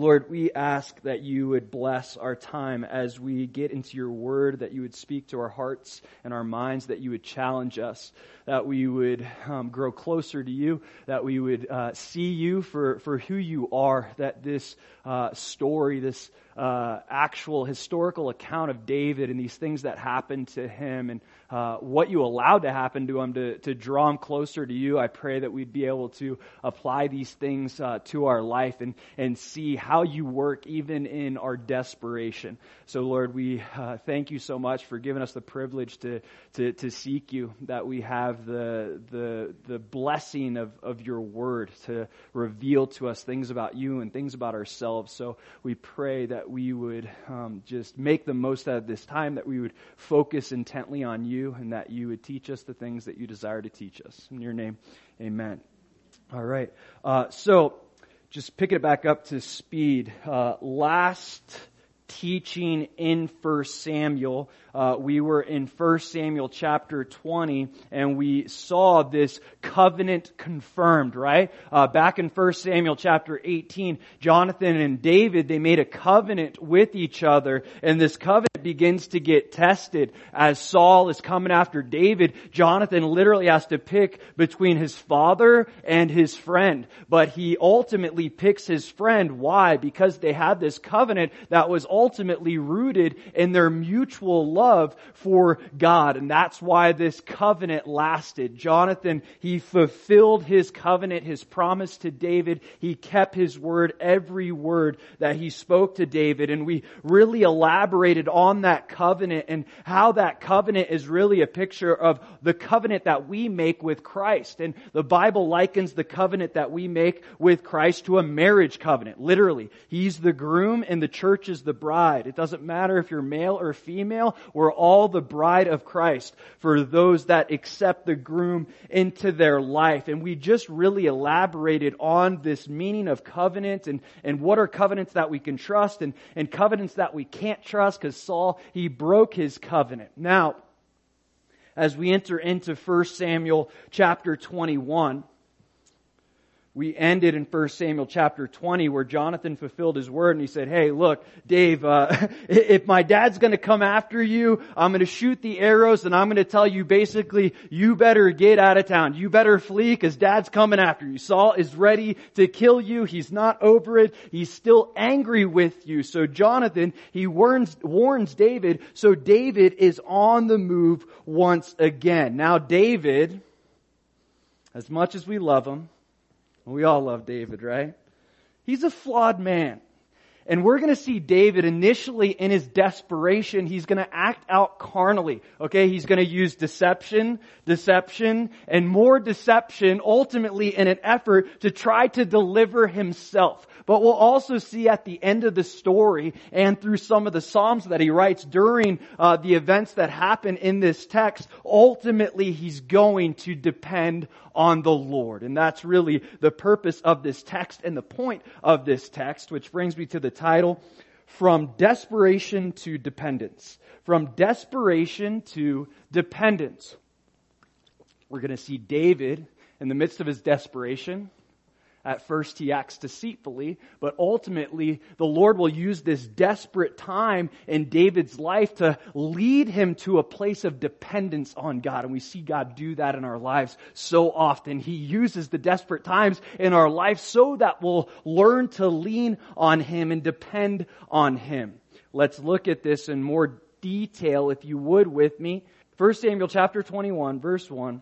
Lord, we ask that you would bless our time as we get into your word, that you would speak to our hearts and our minds, that you would challenge us, that we would um, grow closer to you, that we would uh, see you for, for who you are, that this uh, story, this uh, actual historical account of David and these things that happened to him and uh, what you allowed to happen to him to, to draw him closer to you. I pray that we'd be able to apply these things uh, to our life and, and see how you work even in our desperation. So, Lord, we uh, thank you so much for giving us the privilege to, to, to seek you, that we have the, the, the blessing of, of your word to reveal to us things about you and things about ourselves. So we pray that we would um, just make the most out of this time, that we would focus intently on you and that you would teach us the things that you desire to teach us. In your name, amen. All right. Uh, so, just picking it back up to speed. Uh, last teaching in First Samuel, uh, we were in 1 Samuel chapter 20 and we saw this covenant confirmed, right? Uh, back in 1 Samuel chapter 18, Jonathan and David, they made a covenant with each other and this covenant begins to get tested as Saul is coming after David. Jonathan literally has to pick between his father and his friend, but he ultimately picks his friend. Why? Because they had this covenant that was ultimately rooted in their mutual love for God. And that's why this covenant lasted. Jonathan, he fulfilled his covenant, his promise to David. He kept his word, every word that he spoke to David. And we really elaborated on that covenant and how that covenant is really a picture of the covenant that we make with Christ. And the Bible likens the covenant that we make with Christ to a marriage covenant. Literally. He's the groom and the church is the bride. It doesn't matter if you're male or female. We're all the bride of Christ for those that accept the groom into their life. And we just really elaborated on this meaning of covenant and, and what are covenants that we can trust and, and covenants that we can't trust because Saul, he broke his covenant. Now, as we enter into 1 Samuel chapter 21, we ended in 1 Samuel chapter 20 where Jonathan fulfilled his word and he said, Hey, look, Dave, uh, if my dad's gonna come after you, I'm gonna shoot the arrows and I'm gonna tell you basically, you better get out of town. You better flee because dad's coming after you. Saul is ready to kill you. He's not over it. He's still angry with you. So Jonathan, he warns, warns David. So David is on the move once again. Now David, as much as we love him, we all love David, right? He's a flawed man. And we're going to see David initially in his desperation, he's going to act out carnally. Okay, he's going to use deception, deception, and more deception ultimately in an effort to try to deliver himself. But we'll also see at the end of the story and through some of the Psalms that he writes during uh, the events that happen in this text, ultimately he's going to depend on the Lord. And that's really the purpose of this text and the point of this text, which brings me to the title, From Desperation to Dependence. From Desperation to Dependence. We're going to see David in the midst of his desperation at first, he acts deceitfully, but ultimately, the Lord will use this desperate time in David's life to lead him to a place of dependence on God. And we see God do that in our lives so often. He uses the desperate times in our life so that we'll learn to lean on Him and depend on Him. Let's look at this in more detail, if you would, with me. 1 Samuel chapter 21, verse 1.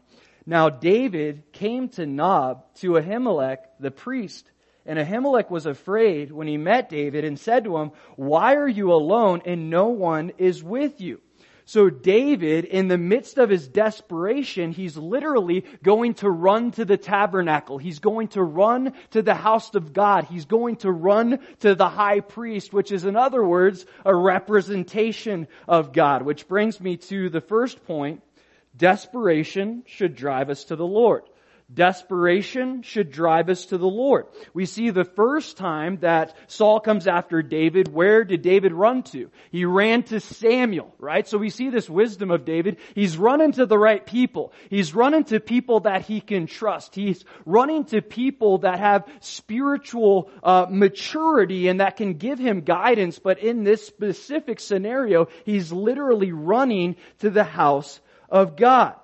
Now David came to Nob to Ahimelech the priest. And Ahimelech was afraid when he met David and said to him, Why are you alone and no one is with you? So David, in the midst of his desperation, he's literally going to run to the tabernacle. He's going to run to the house of God. He's going to run to the high priest, which is in other words, a representation of God. Which brings me to the first point Desperation should drive us to the Lord. Desperation should drive us to the Lord. We see the first time that Saul comes after David, where did David run to? He ran to Samuel, right? So we see this wisdom of David. He's running to the right people. He's running to people that he can trust. He's running to people that have spiritual uh, maturity and that can give him guidance. But in this specific scenario, he's literally running to the house of God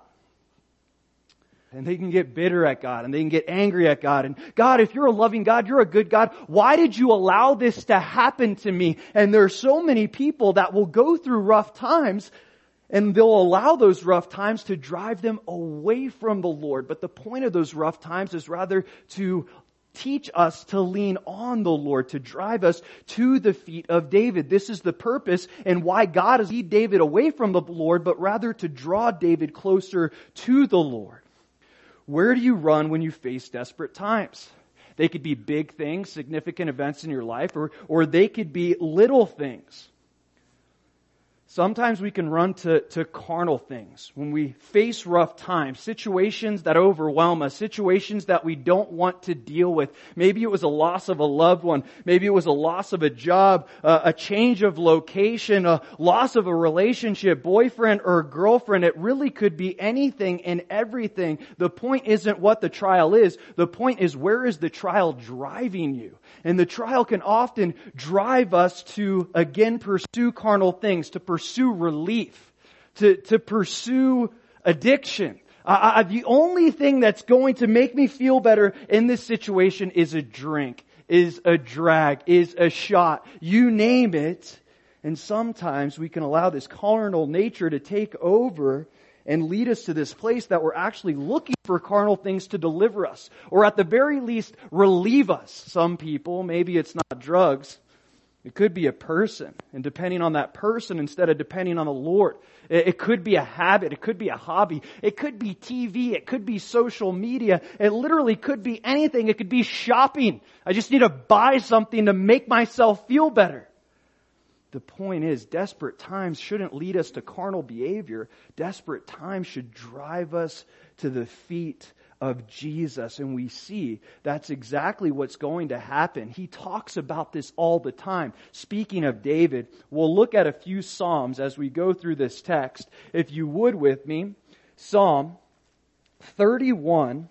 and they can get bitter at God and they can get angry at God. And God, if you're a loving God, you're a good God, why did you allow this to happen to me? And there are so many people that will go through rough times and they'll allow those rough times to drive them away from the Lord. But the point of those rough times is rather to teach us to lean on the Lord, to drive us to the feet of David. This is the purpose and why God has lead David away from the Lord, but rather to draw David closer to the Lord. Where do you run when you face desperate times? They could be big things, significant events in your life, or, or they could be little things. Sometimes we can run to, to carnal things when we face rough times, situations that overwhelm us, situations that we don't want to deal with. Maybe it was a loss of a loved one. Maybe it was a loss of a job, uh, a change of location, a loss of a relationship, boyfriend or girlfriend. It really could be anything and everything. The point isn't what the trial is. The point is where is the trial driving you? And the trial can often drive us to again pursue carnal things, to pursue pursue relief, to, to pursue addiction. Uh, the only thing that's going to make me feel better in this situation is a drink, is a drag, is a shot. You name it. And sometimes we can allow this carnal nature to take over and lead us to this place that we're actually looking for carnal things to deliver us, or at the very least, relieve us. Some people, maybe it's not drugs, it could be a person, and depending on that person instead of depending on the Lord. It could be a habit, it could be a hobby, it could be TV, it could be social media, it literally could be anything, it could be shopping. I just need to buy something to make myself feel better. The point is, desperate times shouldn't lead us to carnal behavior. Desperate times should drive us to the feet of Jesus. And we see that's exactly what's going to happen. He talks about this all the time. Speaking of David, we'll look at a few Psalms as we go through this text. If you would with me, Psalm 31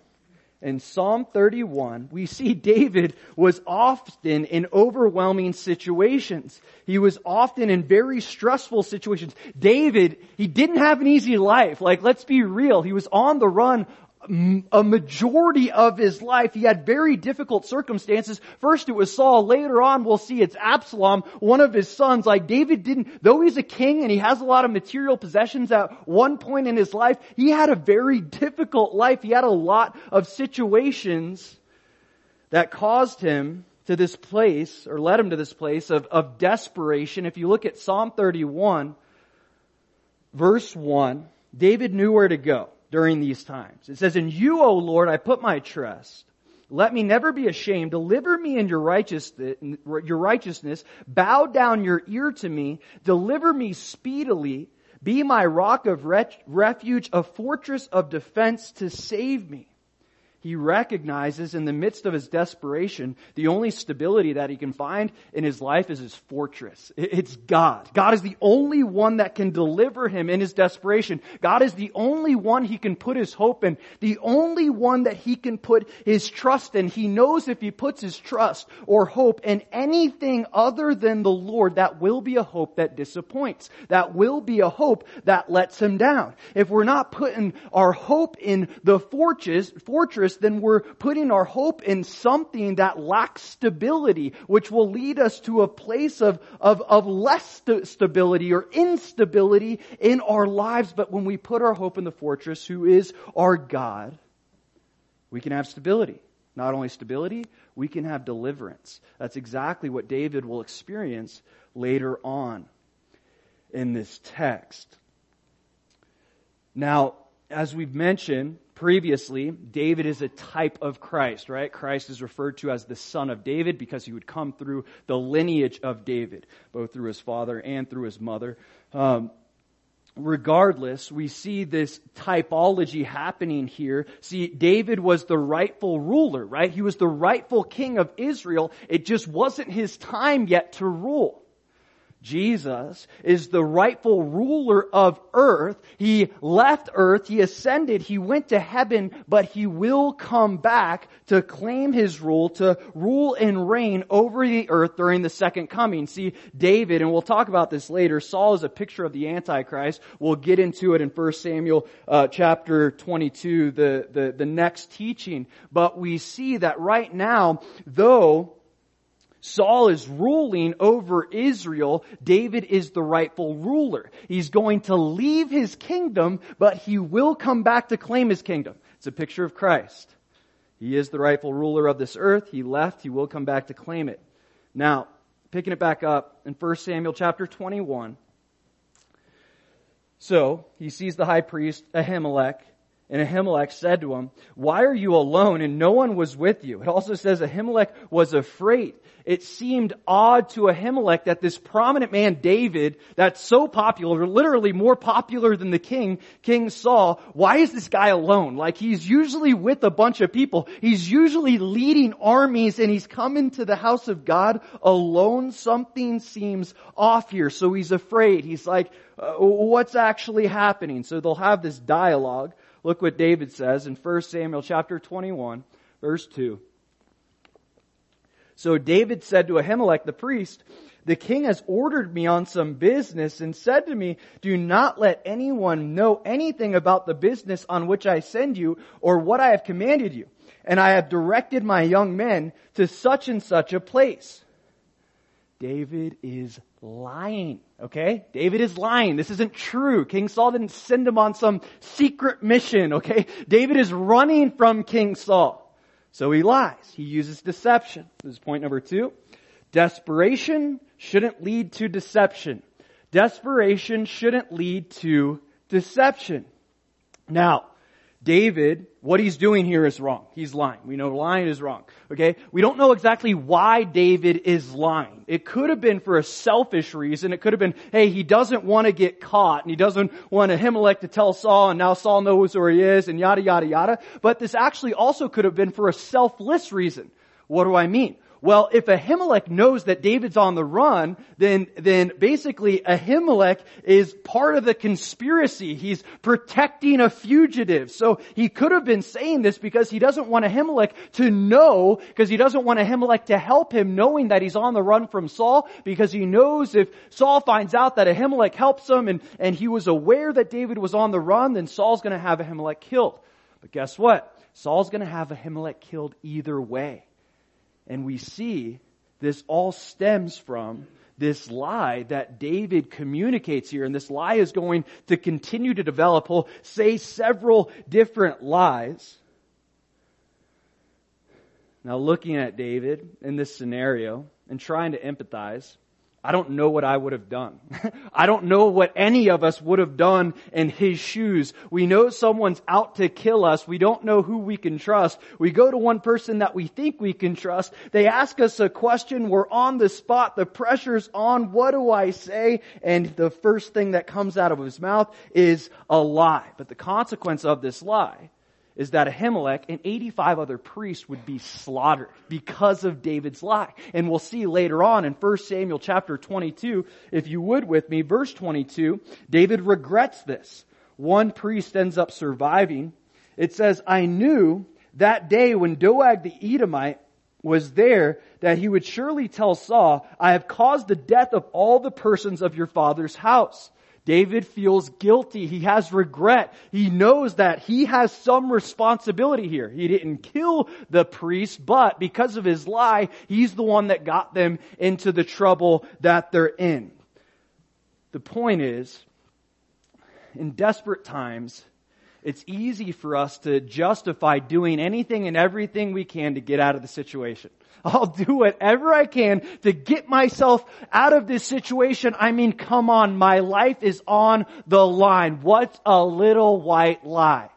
in Psalm 31, we see David was often in overwhelming situations. He was often in very stressful situations. David, he didn't have an easy life. Like, let's be real. He was on the run a majority of his life, he had very difficult circumstances. First it was Saul, later on we'll see it's Absalom, one of his sons. Like David didn't, though he's a king and he has a lot of material possessions at one point in his life, he had a very difficult life. He had a lot of situations that caused him to this place, or led him to this place of, of desperation. If you look at Psalm 31, verse 1, David knew where to go during these times. It says, In you, O Lord, I put my trust. Let me never be ashamed. Deliver me in your righteousness, your righteousness. Bow down your ear to me. Deliver me speedily. Be my rock of refuge, a fortress of defense to save me he recognizes in the midst of his desperation, the only stability that he can find in his life is his fortress. It's God. God is the only one that can deliver him in his desperation. God is the only one he can put his hope in, the only one that he can put his trust in. He knows if he puts his trust or hope in anything other than the Lord, that will be a hope that disappoints. That will be a hope that lets him down. If we're not putting our hope in the fortress, fortress then we're putting our hope in something that lacks stability, which will lead us to a place of, of, of less st- stability or instability in our lives. But when we put our hope in the fortress, who is our God, we can have stability. Not only stability, we can have deliverance. That's exactly what David will experience later on in this text. Now, as we've mentioned, previously, David is a type of Christ, right? Christ is referred to as the son of David because he would come through the lineage of David, both through his father and through his mother. Um, regardless, we see this typology happening here. See, David was the rightful ruler, right? He was the rightful king of Israel. It just wasn't his time yet to rule. Jesus is the rightful ruler of earth. He left earth, he ascended, he went to heaven, but he will come back to claim his rule, to rule and reign over the earth during the second coming. See, David, and we'll talk about this later, Saul is a picture of the Antichrist. We'll get into it in 1 Samuel uh, chapter 22, the, the, the next teaching. But we see that right now, though Saul is ruling over Israel. David is the rightful ruler. He's going to leave his kingdom, but he will come back to claim his kingdom. It's a picture of Christ. He is the rightful ruler of this earth. He left. He will come back to claim it. Now, picking it back up in 1 Samuel chapter 21. So, he sees the high priest, Ahimelech, and Ahimelech said to him, Why are you alone and no one was with you? It also says Ahimelech was afraid it seemed odd to Ahimelech that this prominent man, David, that's so popular, literally more popular than the king, King Saul, why is this guy alone? Like he's usually with a bunch of people. He's usually leading armies and he's coming to the house of God alone. Something seems off here. So he's afraid. He's like, uh, what's actually happening? So they'll have this dialogue. Look what David says in 1 Samuel chapter 21, verse 2. So David said to Ahimelech the priest, the king has ordered me on some business and said to me, do not let anyone know anything about the business on which I send you or what I have commanded you. And I have directed my young men to such and such a place. David is lying, okay? David is lying. This isn't true. King Saul didn't send him on some secret mission, okay? David is running from King Saul. So he lies. He uses deception. This is point number two. Desperation shouldn't lead to deception. Desperation shouldn't lead to deception. Now, David, what he's doing here is wrong. He's lying. We know lying is wrong. Okay? We don't know exactly why David is lying. It could have been for a selfish reason. It could have been, hey, he doesn't want to get caught and he doesn't want Ahimelech to tell Saul and now Saul knows where he is and yada yada yada. But this actually also could have been for a selfless reason. What do I mean? Well, if Ahimelech knows that David's on the run, then, then basically Ahimelech is part of the conspiracy. He's protecting a fugitive. So he could have been saying this because he doesn't want Ahimelech to know, because he doesn't want Ahimelech to help him knowing that he's on the run from Saul, because he knows if Saul finds out that Ahimelech helps him and, and he was aware that David was on the run, then Saul's gonna have Ahimelech killed. But guess what? Saul's gonna have Ahimelech killed either way. And we see this all stems from this lie that David communicates here. And this lie is going to continue to develop. He'll say several different lies. Now, looking at David in this scenario and trying to empathize, I don't know what I would have done. I don't know what any of us would have done in his shoes. We know someone's out to kill us. We don't know who we can trust. We go to one person that we think we can trust. They ask us a question. We're on the spot. The pressure's on. What do I say? And the first thing that comes out of his mouth is a lie. But the consequence of this lie is that Ahimelech and 85 other priests would be slaughtered because of David's lie. And we'll see later on in 1 Samuel chapter 22, if you would with me, verse 22, David regrets this. One priest ends up surviving. It says, I knew that day when Doeg the Edomite was there that he would surely tell Saul, I have caused the death of all the persons of your father's house. David feels guilty. He has regret. He knows that he has some responsibility here. He didn't kill the priest, but because of his lie, he's the one that got them into the trouble that they're in. The point is, in desperate times, it's easy for us to justify doing anything and everything we can to get out of the situation. I'll do whatever I can to get myself out of this situation. I mean, come on, my life is on the line. What's a little white lie?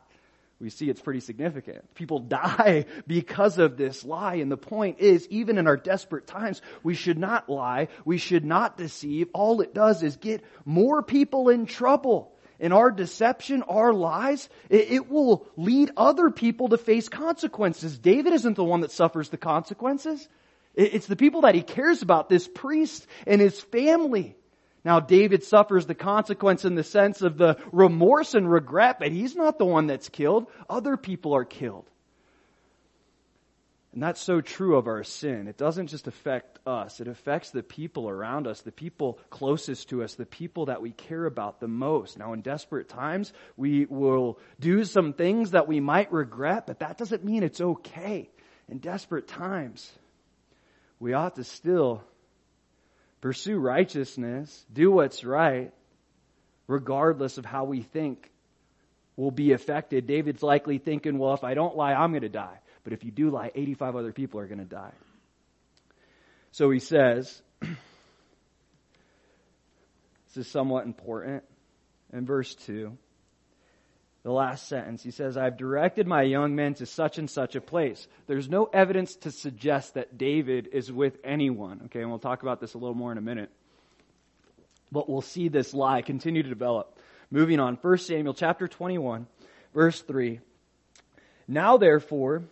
We see it's pretty significant. People die because of this lie. And the point is, even in our desperate times, we should not lie. We should not deceive. All it does is get more people in trouble. And our deception, our lies, it, it, will lead other people to face consequences. David isn't the one that suffers the consequences. It, it's the people that he cares about, this priest and his family. Now David suffers the consequence in the sense of the remorse and regret, but he's not the one that's killed. Other people are killed. And that's so true of our sin. It doesn't just affect us, it affects the people around us, the people closest to us, the people that we care about the most. Now, in desperate times, we will do some things that we might regret, but that doesn't mean it's okay. In desperate times, we ought to still pursue righteousness, do what's right, regardless of how we think will be affected. David's likely thinking, well, if I don't lie, I'm going to die. But if you do lie, 85 other people are going to die. So he says, this is somewhat important. In verse 2, the last sentence, he says, I've directed my young men to such and such a place. There's no evidence to suggest that David is with anyone. Okay, and we'll talk about this a little more in a minute. But we'll see this lie continue to develop. Moving on, 1 Samuel chapter 21, verse 3. Now therefore,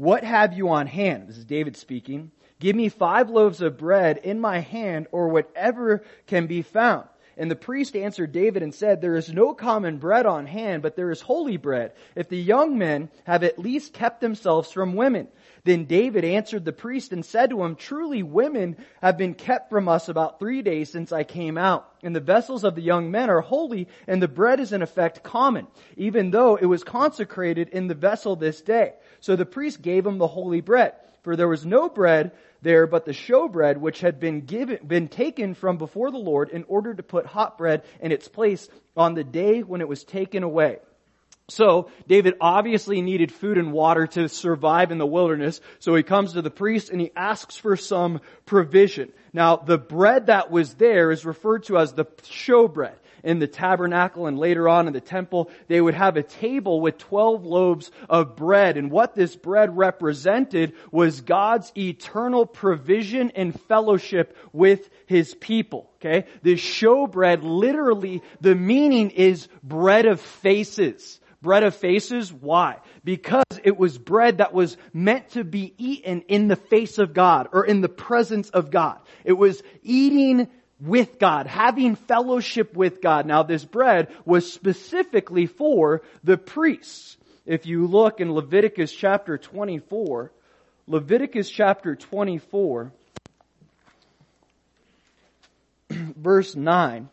what have you on hand? This is David speaking. Give me five loaves of bread in my hand or whatever can be found. And the priest answered David and said, There is no common bread on hand, but there is holy bread. If the young men have at least kept themselves from women. Then David answered the priest and said to him, Truly women have been kept from us about three days since I came out. And the vessels of the young men are holy, and the bread is in effect common, even though it was consecrated in the vessel this day. So the priest gave him the holy bread. For there was no bread there but the showbread which had been given, been taken from before the Lord in order to put hot bread in its place on the day when it was taken away. So, David obviously needed food and water to survive in the wilderness, so he comes to the priest and he asks for some provision. Now, the bread that was there is referred to as the showbread in the tabernacle and later on in the temple, they would have a table with 12 loaves of bread. And what this bread represented was God's eternal provision and fellowship with His people. Okay? This showbread, literally, the meaning is bread of faces. Bread of faces, why? Because it was bread that was meant to be eaten in the face of God or in the presence of God. It was eating with God, having fellowship with God. Now this bread was specifically for the priests. If you look in Leviticus chapter 24, Leviticus chapter 24, verse 9,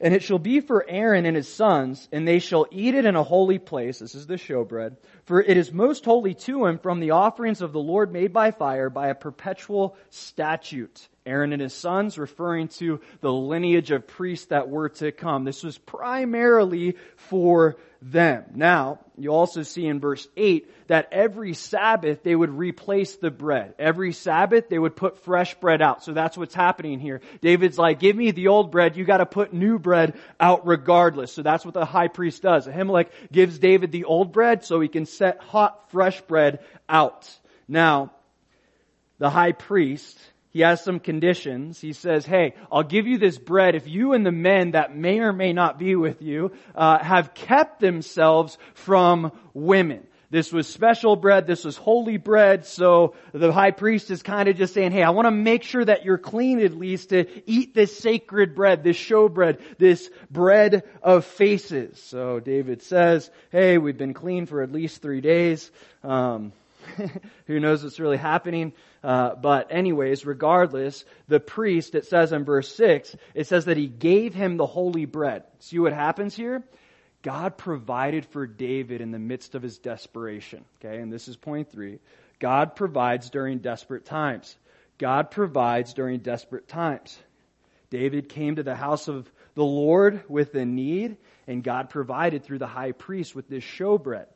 And it shall be for Aaron and his sons, and they shall eat it in a holy place. This is the showbread. For it is most holy to him from the offerings of the Lord made by fire by a perpetual statute. Aaron and his sons, referring to the lineage of priests that were to come. This was primarily for them. Now, you also see in verse 8 that every Sabbath they would replace the bread. Every Sabbath they would put fresh bread out. So that's what's happening here. David's like, give me the old bread, you gotta put new bread out regardless. So that's what the high priest does. Ahimelech gives David the old bread so he can set hot, fresh bread out. Now, the high priest, he has some conditions. He says, hey, I'll give you this bread if you and the men that may or may not be with you uh, have kept themselves from women. This was special bread. This was holy bread. So the high priest is kind of just saying, hey, I want to make sure that you're clean at least to eat this sacred bread, this show bread, this bread of faces. So David says, hey, we've been clean for at least three days. Um, who knows what's really happening? Uh, but anyways, regardless, the priest, it says in verse 6, it says that he gave him the holy bread. See what happens here? God provided for David in the midst of his desperation. Okay, and this is point three. God provides during desperate times. God provides during desperate times. David came to the house of the Lord with a need, and God provided through the high priest with this showbread.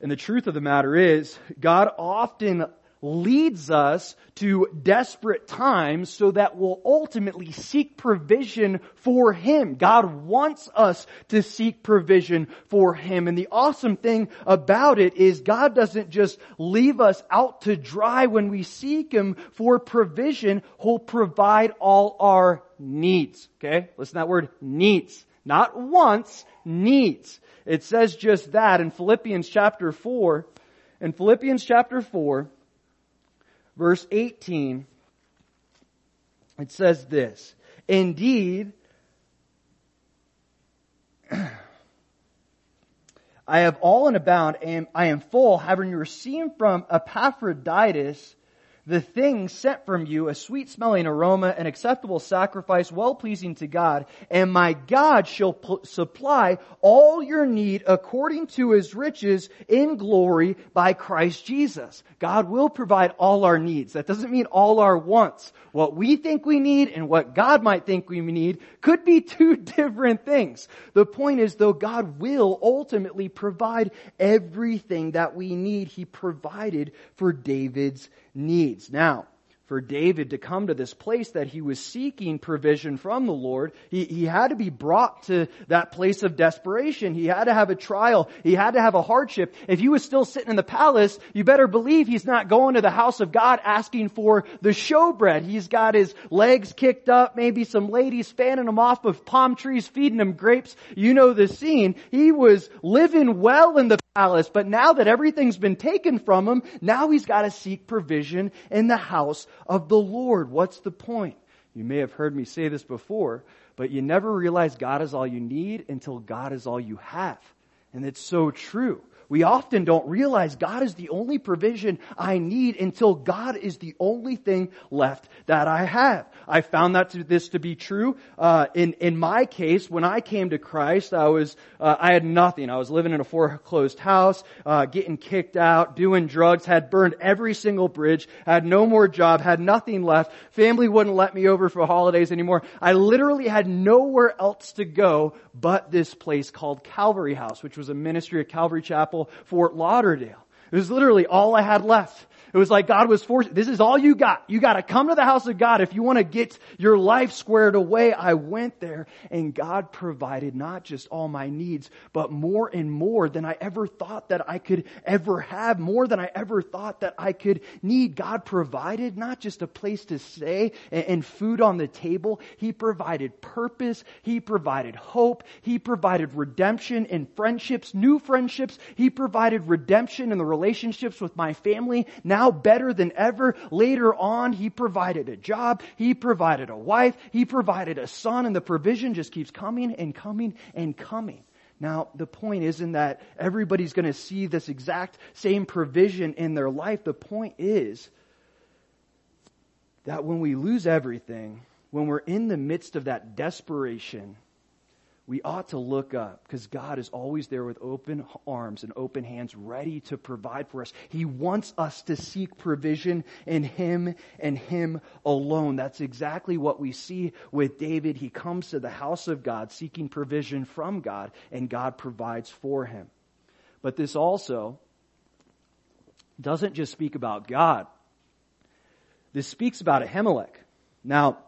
And the truth of the matter is, God often leads us to desperate times so that we'll ultimately seek provision for Him. God wants us to seek provision for Him. And the awesome thing about it is God doesn't just leave us out to dry when we seek Him for provision. He'll provide all our needs. Okay? Listen to that word, needs. Not wants, needs. It says just that in Philippians chapter 4. In Philippians chapter 4, verse 18, it says this, Indeed, I have all in abound, and I am full, having received from Epaphroditus the thing sent from you, a sweet smelling aroma, an acceptable sacrifice, well pleasing to God, and my God shall p- supply all your need according to his riches in glory by Christ Jesus. God will provide all our needs. That doesn't mean all our wants. What we think we need and what God might think we need could be two different things. The point is though God will ultimately provide everything that we need. He provided for David's needs. Now, for David to come to this place that he was seeking provision from the Lord, he, he had to be brought to that place of desperation. He had to have a trial. He had to have a hardship. If he was still sitting in the palace, you better believe he's not going to the house of God asking for the showbread. He's got his legs kicked up, maybe some ladies fanning him off of palm trees, feeding him grapes. You know the scene. He was living well in the palace, but now that everything's been taken from him, now he's got to seek provision in the house of the Lord. What's the point? You may have heard me say this before, but you never realize God is all you need until God is all you have. And it's so true. We often don't realize God is the only provision I need until God is the only thing left that I have. I found that to, this to be true. Uh, in in my case, when I came to Christ, I was uh, I had nothing. I was living in a foreclosed house, uh, getting kicked out, doing drugs, had burned every single bridge, had no more job, had nothing left. Family wouldn't let me over for holidays anymore. I literally had nowhere else to go but this place called Calvary House, which was a ministry at Calvary Chapel Fort Lauderdale. It was literally all I had left. It was like God was forced, this is all you got. You gotta come to the house of God if you want to get your life squared away. I went there and God provided not just all my needs, but more and more than I ever thought that I could ever have, more than I ever thought that I could need. God provided not just a place to stay and food on the table. He provided purpose. He provided hope. He provided redemption in friendships, new friendships. He provided redemption in the relationships with my family. Now now better than ever. Later on, He provided a job. He provided a wife. He provided a son and the provision just keeps coming and coming and coming. Now, the point isn't that everybody's going to see this exact same provision in their life. The point is that when we lose everything, when we're in the midst of that desperation, we ought to look up because God is always there with open arms and open hands ready to provide for us. He wants us to seek provision in Him and Him alone. That's exactly what we see with David. He comes to the house of God seeking provision from God and God provides for him. But this also doesn't just speak about God. This speaks about Ahimelech. Now,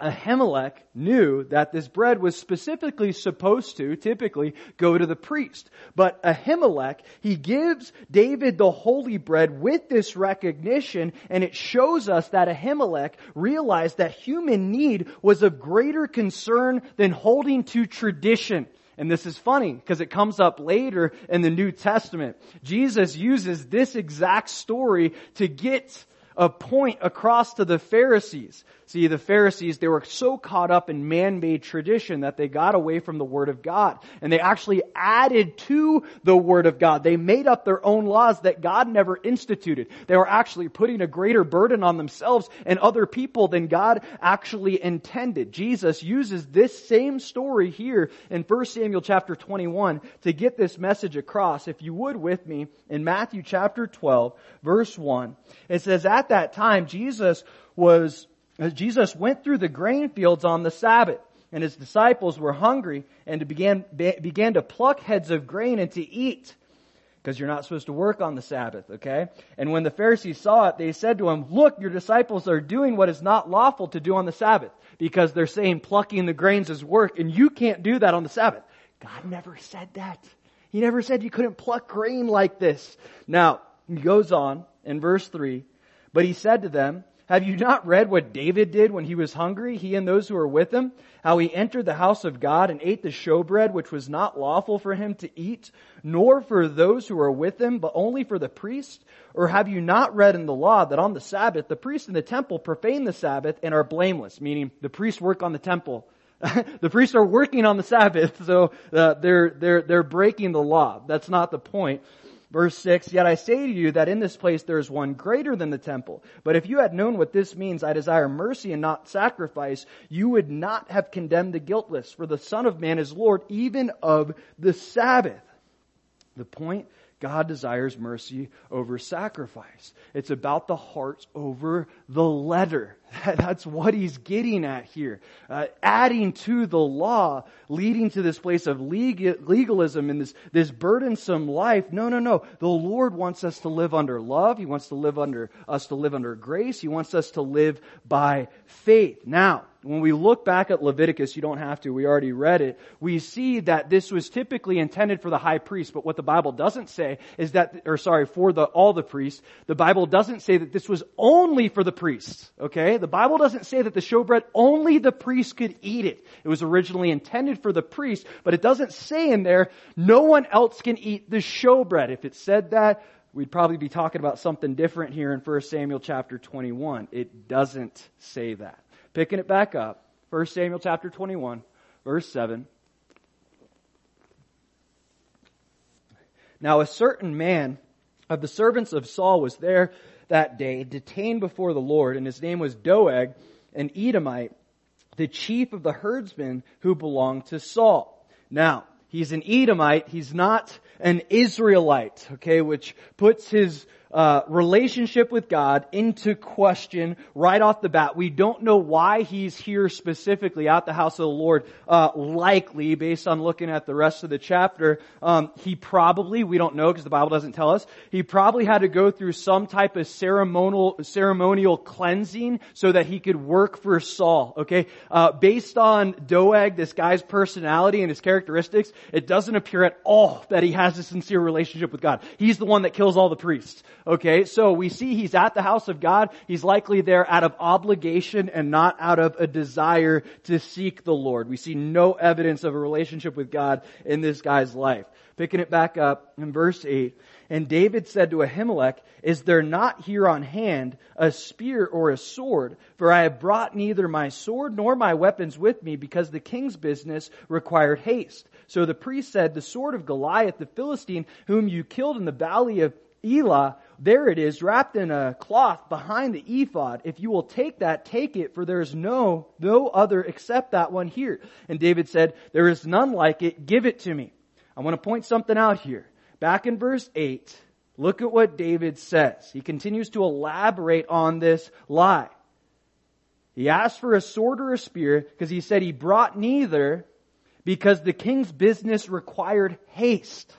Ahimelech knew that this bread was specifically supposed to, typically, go to the priest. But Ahimelech, he gives David the holy bread with this recognition, and it shows us that Ahimelech realized that human need was of greater concern than holding to tradition. And this is funny because it comes up later in the New Testament. Jesus uses this exact story to get a point across to the Pharisees. See, the Pharisees, they were so caught up in man-made tradition that they got away from the Word of God. And they actually added to the Word of God. They made up their own laws that God never instituted. They were actually putting a greater burden on themselves and other people than God actually intended. Jesus uses this same story here in 1 Samuel chapter 21 to get this message across. If you would with me, in Matthew chapter 12, verse 1, it says, At that time, Jesus was Jesus went through the grain fields on the Sabbath, and his disciples were hungry and began, began to pluck heads of grain and to eat. because you're not supposed to work on the Sabbath, okay? And when the Pharisees saw it, they said to him, look, your disciples are doing what is not lawful to do on the Sabbath because they're saying plucking the grains is work and you can't do that on the Sabbath. God never said that. He never said you couldn't pluck grain like this. Now, he goes on in verse 3, but he said to them, have you not read what David did when he was hungry, he and those who were with him? How he entered the house of God and ate the showbread which was not lawful for him to eat, nor for those who were with him, but only for the priest? Or have you not read in the law that on the Sabbath the priests in the temple profane the Sabbath and are blameless, meaning the priests work on the temple. the priests are working on the Sabbath, so uh, they're, they're, they're breaking the law. That's not the point. Verse 6, Yet I say to you that in this place there is one greater than the temple. But if you had known what this means, I desire mercy and not sacrifice, you would not have condemned the guiltless, for the Son of Man is Lord even of the Sabbath. The point God desires mercy over sacrifice. It's about the heart over the letter. That's what he's getting at here. Uh, adding to the law, leading to this place of legalism and this, this burdensome life. No, no, no. The Lord wants us to live under love. He wants to live under us to live under grace. He wants us to live by faith. Now, when we look back at Leviticus, you don't have to, we already read it, we see that this was typically intended for the high priest, but what the Bible doesn't say is that, or sorry, for the, all the priests, the Bible doesn't say that this was only for the priests, okay? The Bible doesn't say that the showbread, only the priest could eat it. It was originally intended for the priest, but it doesn't say in there, no one else can eat the showbread. If it said that, we'd probably be talking about something different here in 1 Samuel chapter 21. It doesn't say that. Picking it back up, 1 Samuel chapter 21, verse 7. Now a certain man of the servants of Saul was there that day, detained before the Lord, and his name was Doeg, an Edomite, the chief of the herdsmen who belonged to Saul. Now, he's an Edomite, he's not an Israelite, okay, which puts his uh, relationship with God into question right off the bat. We don't know why he's here specifically at the house of the Lord. Uh, likely, based on looking at the rest of the chapter, um, he probably we don't know because the Bible doesn't tell us. He probably had to go through some type of ceremonial ceremonial cleansing so that he could work for Saul. Okay, uh, based on Doeg, this guy's personality and his characteristics, it doesn't appear at all that he has a sincere relationship with God. He's the one that kills all the priests. Okay, so we see he's at the house of God. He's likely there out of obligation and not out of a desire to seek the Lord. We see no evidence of a relationship with God in this guy's life. Picking it back up in verse 8. And David said to Ahimelech, Is there not here on hand a spear or a sword? For I have brought neither my sword nor my weapons with me because the king's business required haste. So the priest said, The sword of Goliath the Philistine, whom you killed in the valley of Elah, there it is, wrapped in a cloth behind the ephod. If you will take that, take it, for there is no, no other except that one here. And David said, there is none like it, give it to me. I want to point something out here. Back in verse 8, look at what David says. He continues to elaborate on this lie. He asked for a sword or a spear because he said he brought neither because the king's business required haste.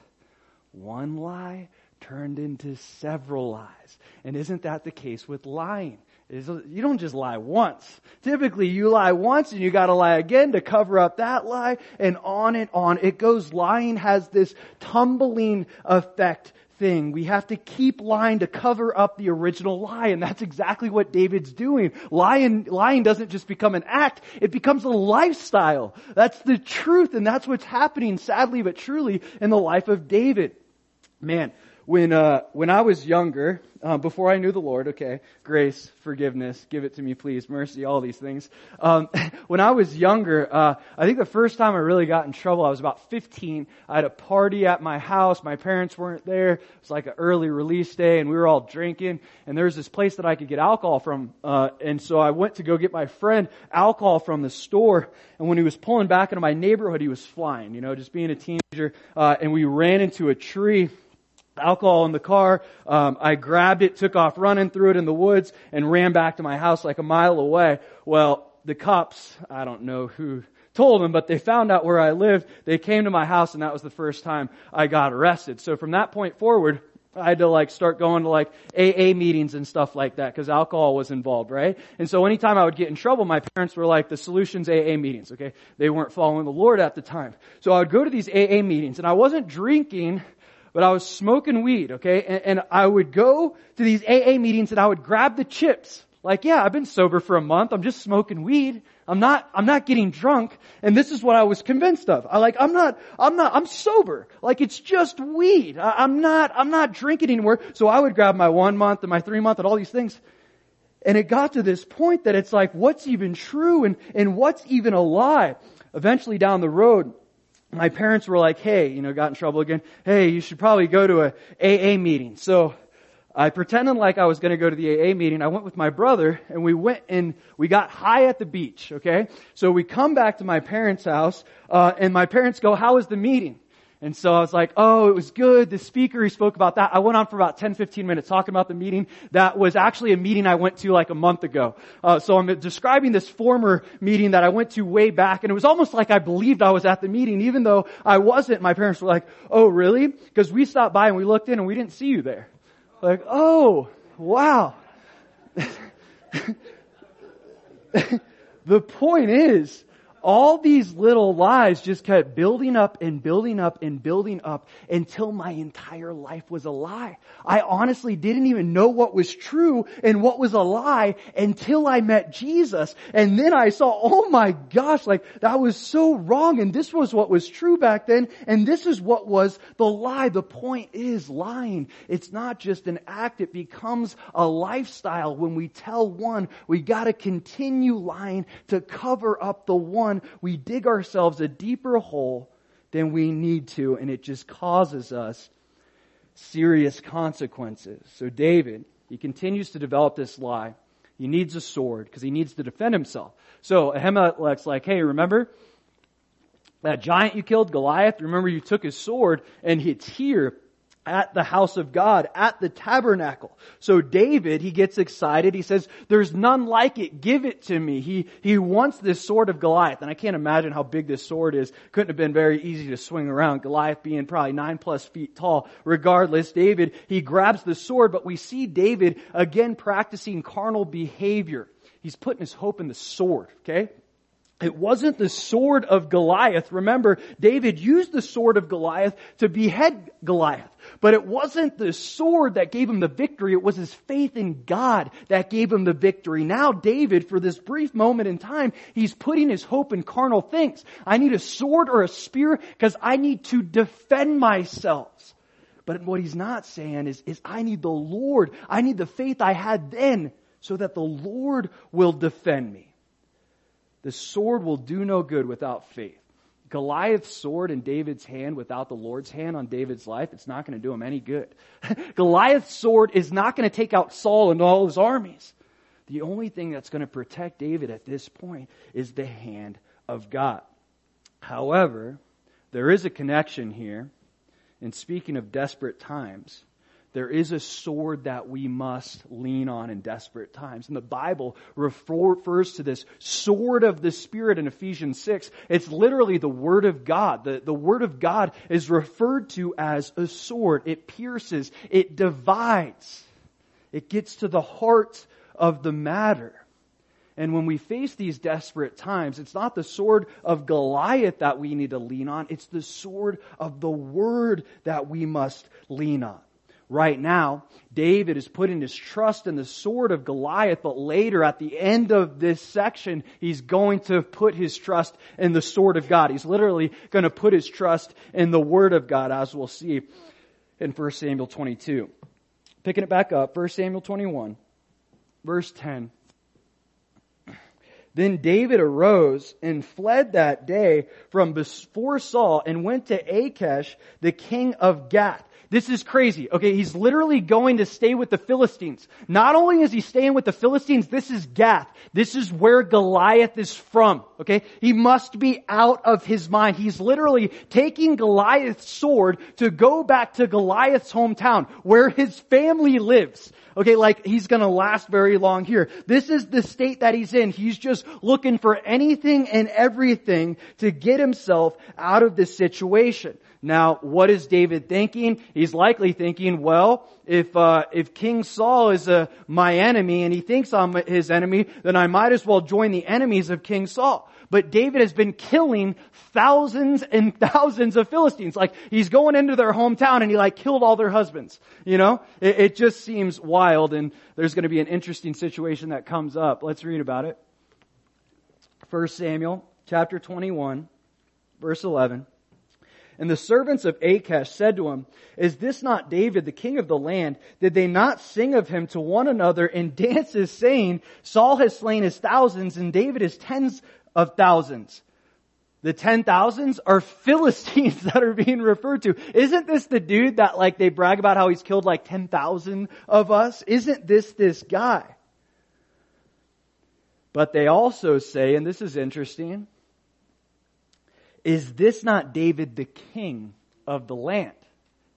One lie turned into several lies. And isn't that the case with lying? You don't just lie once. Typically you lie once and you gotta lie again to cover up that lie and on and on. It goes, lying has this tumbling effect thing. We have to keep lying to cover up the original lie, and that's exactly what David's doing. Lying, lying doesn't just become an act, it becomes a lifestyle. That's the truth, and that's what's happening, sadly but truly, in the life of David. Man, when uh, when I was younger, uh, before I knew the Lord, okay, grace, forgiveness, give it to me, please, mercy, all these things. Um, when I was younger, uh, I think the first time I really got in trouble, I was about 15. I had a party at my house. My parents weren't there. It was like an early release day, and we were all drinking. And there was this place that I could get alcohol from, uh, and so I went to go get my friend alcohol from the store. And when he was pulling back into my neighborhood, he was flying, you know, just being a teenager. Uh, and we ran into a tree alcohol in the car. Um, I grabbed it, took off running, threw it in the woods, and ran back to my house like a mile away. Well, the cops, I don't know who told them, but they found out where I lived. They came to my house and that was the first time I got arrested. So from that point forward, I had to like start going to like AA meetings and stuff like that because alcohol was involved, right? And so anytime I would get in trouble, my parents were like, the solution's AA meetings, okay? They weren't following the Lord at the time. So I would go to these AA meetings and I wasn't drinking, but I was smoking weed, okay? And, and I would go to these AA meetings and I would grab the chips. Like, yeah, I've been sober for a month. I'm just smoking weed. I'm not, I'm not getting drunk. And this is what I was convinced of. I like, I'm not, I'm not, I'm sober. Like it's just weed. I, I'm not, I'm not drinking anymore. So I would grab my one month and my three month and all these things. And it got to this point that it's like, what's even true and, and what's even a lie? Eventually down the road, my parents were like, hey, you know, got in trouble again. Hey, you should probably go to a AA meeting. So I pretended like I was going to go to the AA meeting. I went with my brother and we went and we got high at the beach. Okay, so we come back to my parents' house uh, and my parents go, "How was the meeting?" And so I was like, oh, it was good. The speaker, he spoke about that. I went on for about 10, 15 minutes talking about the meeting. That was actually a meeting I went to like a month ago. Uh, so I'm describing this former meeting that I went to way back and it was almost like I believed I was at the meeting even though I wasn't. My parents were like, oh really? Because we stopped by and we looked in and we didn't see you there. Like, oh, wow. the point is, all these little lies just kept building up and building up and building up until my entire life was a lie. I honestly didn't even know what was true and what was a lie until I met Jesus. And then I saw, oh my gosh, like that was so wrong and this was what was true back then and this is what was the lie. The point is lying. It's not just an act. It becomes a lifestyle. When we tell one, we gotta continue lying to cover up the one one, we dig ourselves a deeper hole than we need to, and it just causes us serious consequences. So David, he continues to develop this lie. He needs a sword because he needs to defend himself. So Ahimelech's like, hey, remember that giant you killed, Goliath? Remember you took his sword and it's here at the house of God, at the tabernacle. So David, he gets excited. He says, there's none like it. Give it to me. He, he wants this sword of Goliath. And I can't imagine how big this sword is. Couldn't have been very easy to swing around. Goliath being probably nine plus feet tall. Regardless, David, he grabs the sword, but we see David again practicing carnal behavior. He's putting his hope in the sword, okay? It wasn't the sword of Goliath. Remember, David used the sword of Goliath to behead Goliath. But it wasn't the sword that gave him the victory. It was his faith in God that gave him the victory. Now David, for this brief moment in time, he's putting his hope in carnal things. I need a sword or a spear because I need to defend myself. But what he's not saying is, is I need the Lord. I need the faith I had then so that the Lord will defend me. The sword will do no good without faith. Goliath's sword in David's hand without the Lord's hand on David's life, it's not going to do him any good. Goliath's sword is not going to take out Saul and all his armies. The only thing that's going to protect David at this point is the hand of God. However, there is a connection here. And speaking of desperate times, there is a sword that we must lean on in desperate times. And the Bible refers to this sword of the Spirit in Ephesians 6. It's literally the Word of God. The, the Word of God is referred to as a sword. It pierces, it divides, it gets to the heart of the matter. And when we face these desperate times, it's not the sword of Goliath that we need to lean on. It's the sword of the Word that we must lean on right now. David is putting his trust in the sword of Goliath, but later at the end of this section, he's going to put his trust in the sword of God. He's literally going to put his trust in the word of God, as we'll see in 1 Samuel 22. Picking it back up, 1 Samuel 21, verse 10. Then David arose and fled that day from before Saul and went to Achish, the king of Gath. This is crazy. Okay, he's literally going to stay with the Philistines. Not only is he staying with the Philistines, this is Gath. This is where Goliath is from. Okay, he must be out of his mind. He's literally taking Goliath's sword to go back to Goliath's hometown, where his family lives. Okay, like he's gonna last very long here. This is the state that he's in. He's just looking for anything and everything to get himself out of this situation. Now, what is David thinking? He's likely thinking, well, if uh, if King Saul is uh, my enemy and he thinks I'm his enemy, then I might as well join the enemies of King Saul. But David has been killing thousands and thousands of Philistines. Like he's going into their hometown and he like killed all their husbands. You know, it, it just seems wild. And there's going to be an interesting situation that comes up. Let's read about it. First Samuel chapter 21, verse 11. And the servants of Achish said to him, Is this not David, the king of the land? Did they not sing of him to one another in dances saying, Saul has slain his thousands and David his tens of thousands? The ten thousands are Philistines that are being referred to. Isn't this the dude that like they brag about how he's killed like 10,000 of us? Isn't this this guy? But they also say, and this is interesting, is this not David the king of the land?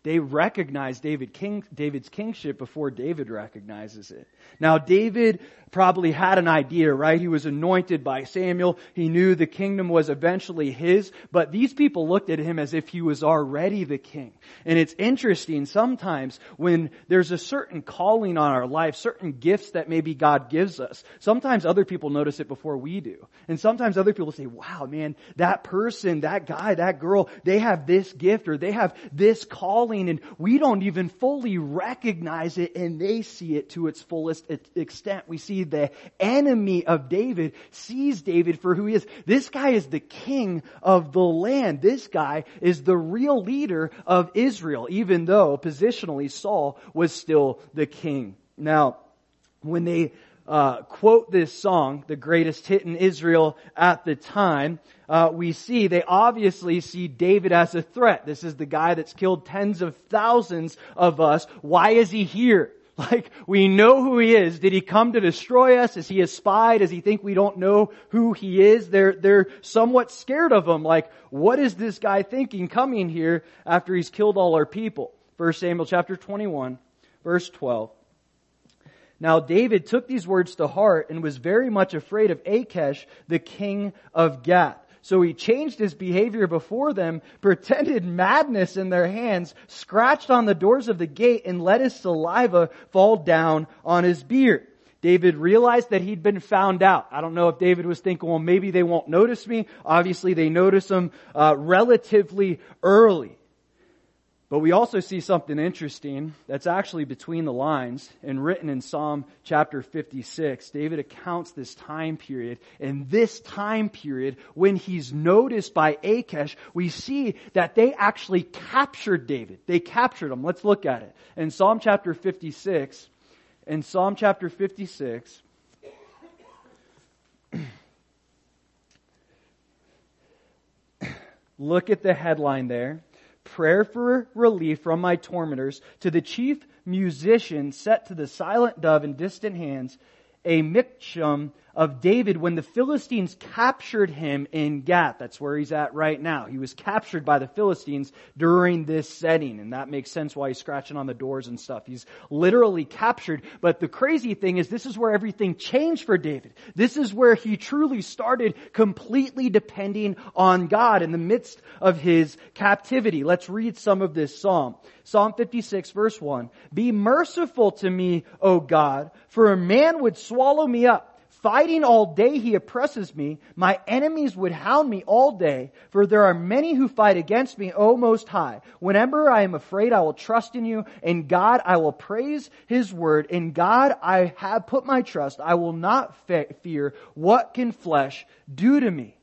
They recognize David king, David's kingship before David recognizes it. Now David probably had an idea, right? He was anointed by Samuel. He knew the kingdom was eventually his, but these people looked at him as if he was already the king. And it's interesting sometimes when there's a certain calling on our life, certain gifts that maybe God gives us. Sometimes other people notice it before we do. And sometimes other people say, wow, man, that person, that guy, that girl, they have this gift or they have this calling and we don't even fully recognize it and they see it to its fullest extent. We see the enemy of David sees David for who he is. This guy is the king of the land. This guy is the real leader of Israel, even though positionally Saul was still the king. Now, when they uh, quote this song, the greatest hit in Israel at the time, uh, we see they obviously see David as a threat. This is the guy that's killed tens of thousands of us. Why is he here? Like, we know who he is. Did he come to destroy us? Is he a spy? Does he think we don't know who he is? They're, they're somewhat scared of him. Like, what is this guy thinking coming here after he's killed all our people? 1 Samuel chapter 21, verse 12. Now David took these words to heart and was very much afraid of Achish, the king of Gath. So he changed his behavior before them, pretended madness in their hands, scratched on the doors of the gate, and let his saliva fall down on his beard. David realized that he'd been found out. I don't know if David was thinking, well, maybe they won't notice me. Obviously, they notice him uh, relatively early. But we also see something interesting that's actually between the lines and written in Psalm chapter 56. David accounts this time period. And this time period, when he's noticed by Achish, we see that they actually captured David. They captured him. Let's look at it. In Psalm chapter 56, in Psalm chapter 56, look at the headline there prayer for relief from my tormentors, to the chief musician set to the silent dove in distant hands, a miktam of David when the Philistines captured him in Gath. That's where he's at right now. He was captured by the Philistines during this setting, and that makes sense why he's scratching on the doors and stuff. He's literally captured. But the crazy thing is this is where everything changed for David. This is where he truly started completely depending on God in the midst of his captivity. Let's read some of this psalm. Psalm 56 verse 1. Be merciful to me, O God, for a man would swallow me up. Fighting all day he oppresses me. My enemies would hound me all day, for there are many who fight against me, O Most High. Whenever I am afraid, I will trust in you. In God, I will praise His word. In God, I have put my trust. I will not fear. What can flesh do to me?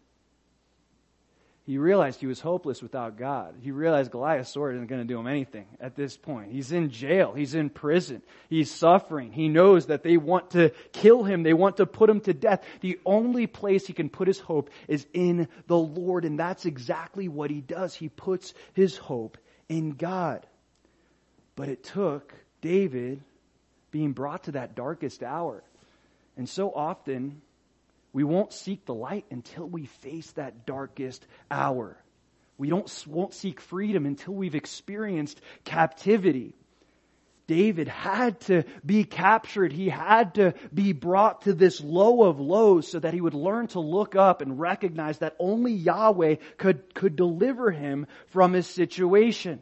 He realized he was hopeless without God. He realized Goliath's sword isn't going to do him anything at this point. He's in jail. He's in prison. He's suffering. He knows that they want to kill him. They want to put him to death. The only place he can put his hope is in the Lord. And that's exactly what he does. He puts his hope in God. But it took David being brought to that darkest hour. And so often, we won't seek the light until we face that darkest hour. We don't, won't seek freedom until we've experienced captivity. David had to be captured. He had to be brought to this low of lows so that he would learn to look up and recognize that only Yahweh could, could deliver him from his situation.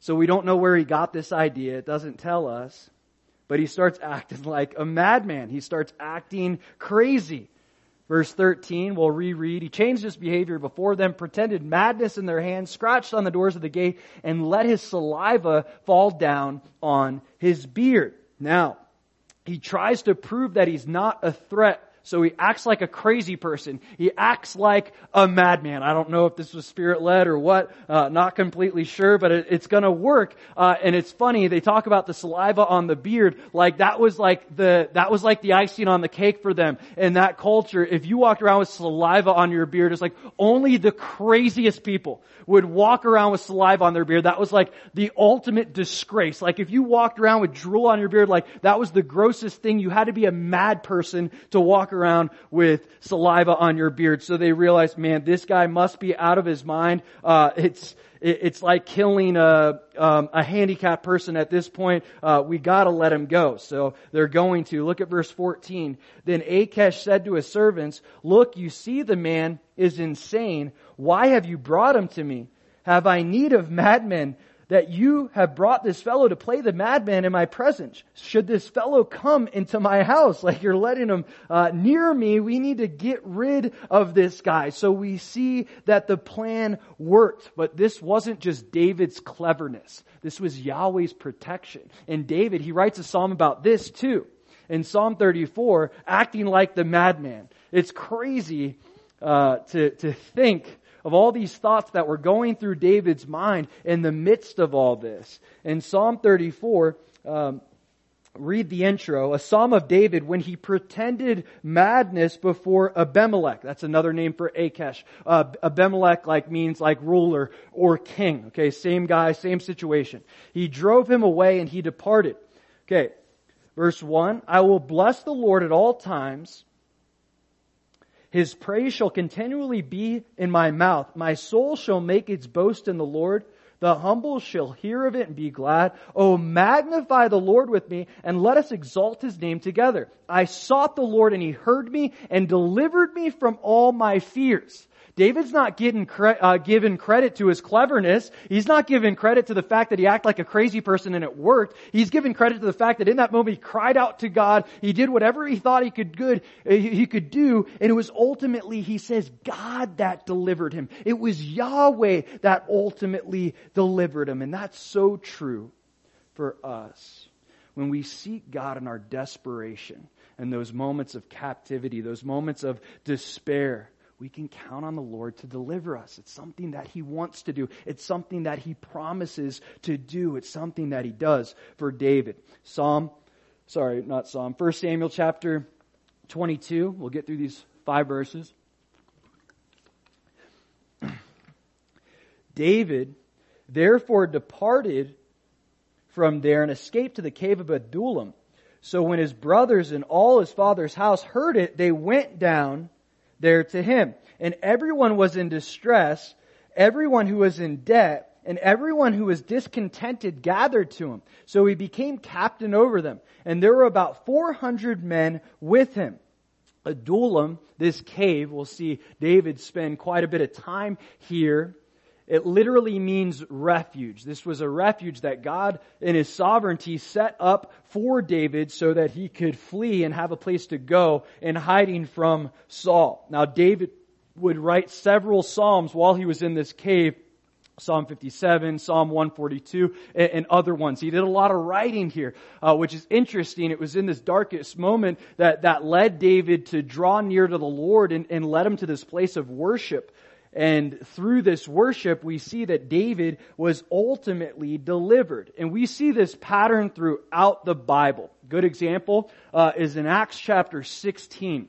So we don't know where he got this idea. It doesn't tell us. But he starts acting like a madman. He starts acting crazy. Verse 13, we'll reread. He changed his behavior before them, pretended madness in their hands, scratched on the doors of the gate, and let his saliva fall down on his beard. Now, he tries to prove that he's not a threat so he acts like a crazy person. He acts like a madman. I don't know if this was spirit led or what. Uh, not completely sure, but it, it's going to work. Uh, and it's funny. They talk about the saliva on the beard like that was like the that was like the icing on the cake for them in that culture. If you walked around with saliva on your beard, it's like only the craziest people would walk around with saliva on their beard. That was like the ultimate disgrace. Like if you walked around with drool on your beard, like that was the grossest thing. You had to be a mad person to walk around with saliva on your beard. So they realized, man, this guy must be out of his mind. Uh, it's, it's like killing a, um, a handicapped person at this point. Uh, we gotta let him go. So they're going to. Look at verse 14. Then Achish said to his servants, look, you see the man is insane. Why have you brought him to me? Have I need of madmen that you have brought this fellow to play the madman in my presence. Should this fellow come into my house, like you're letting him uh, near me, we need to get rid of this guy. So we see that the plan worked, but this wasn't just David's cleverness. This was Yahweh's protection. And David, he writes a psalm about this too. In Psalm 34, acting like the madman. It's crazy uh, to to think of all these thoughts that were going through David's mind in the midst of all this. In Psalm 34, um, read the intro, a psalm of David when he pretended madness before Abimelech. That's another name for Achish. Uh, Abimelech like means like ruler or king. Okay, same guy, same situation. He drove him away and he departed. Okay, verse 1, I will bless the Lord at all times. His praise shall continually be in my mouth. My soul shall make its boast in the Lord. The humble shall hear of it and be glad. Oh, magnify the Lord with me and let us exalt his name together. I sought the Lord and he heard me and delivered me from all my fears. David's not getting cre- uh, given credit to his cleverness. He's not given credit to the fact that he acted like a crazy person and it worked. He's given credit to the fact that in that moment he cried out to God. He did whatever he thought he could good uh, he could do, and it was ultimately he says God that delivered him. It was Yahweh that ultimately delivered him, and that's so true for us when we seek God in our desperation and those moments of captivity, those moments of despair we can count on the Lord to deliver us. It's something that He wants to do. It's something that He promises to do. It's something that He does for David. Psalm, sorry, not Psalm, 1 Samuel chapter 22. We'll get through these five verses. David therefore departed from there and escaped to the cave of Adullam. So when his brothers and all his father's house heard it, they went down there to him. And everyone was in distress, everyone who was in debt, and everyone who was discontented gathered to him. So he became captain over them. And there were about 400 men with him. Adullam, this cave, we'll see David spend quite a bit of time here it literally means refuge. This was a refuge that God in his sovereignty set up for David so that he could flee and have a place to go in hiding from Saul. Now David would write several psalms while he was in this cave. Psalm 57, Psalm 142, and, other ones. He did a lot of writing here, uh, which is interesting. It was in this darkest moment that, that led David to draw near to the Lord and, and led him to this place of worship. And through this worship, we see that David was ultimately delivered. And we see this pattern throughout the Bible. Good example uh, is in Acts chapter 16.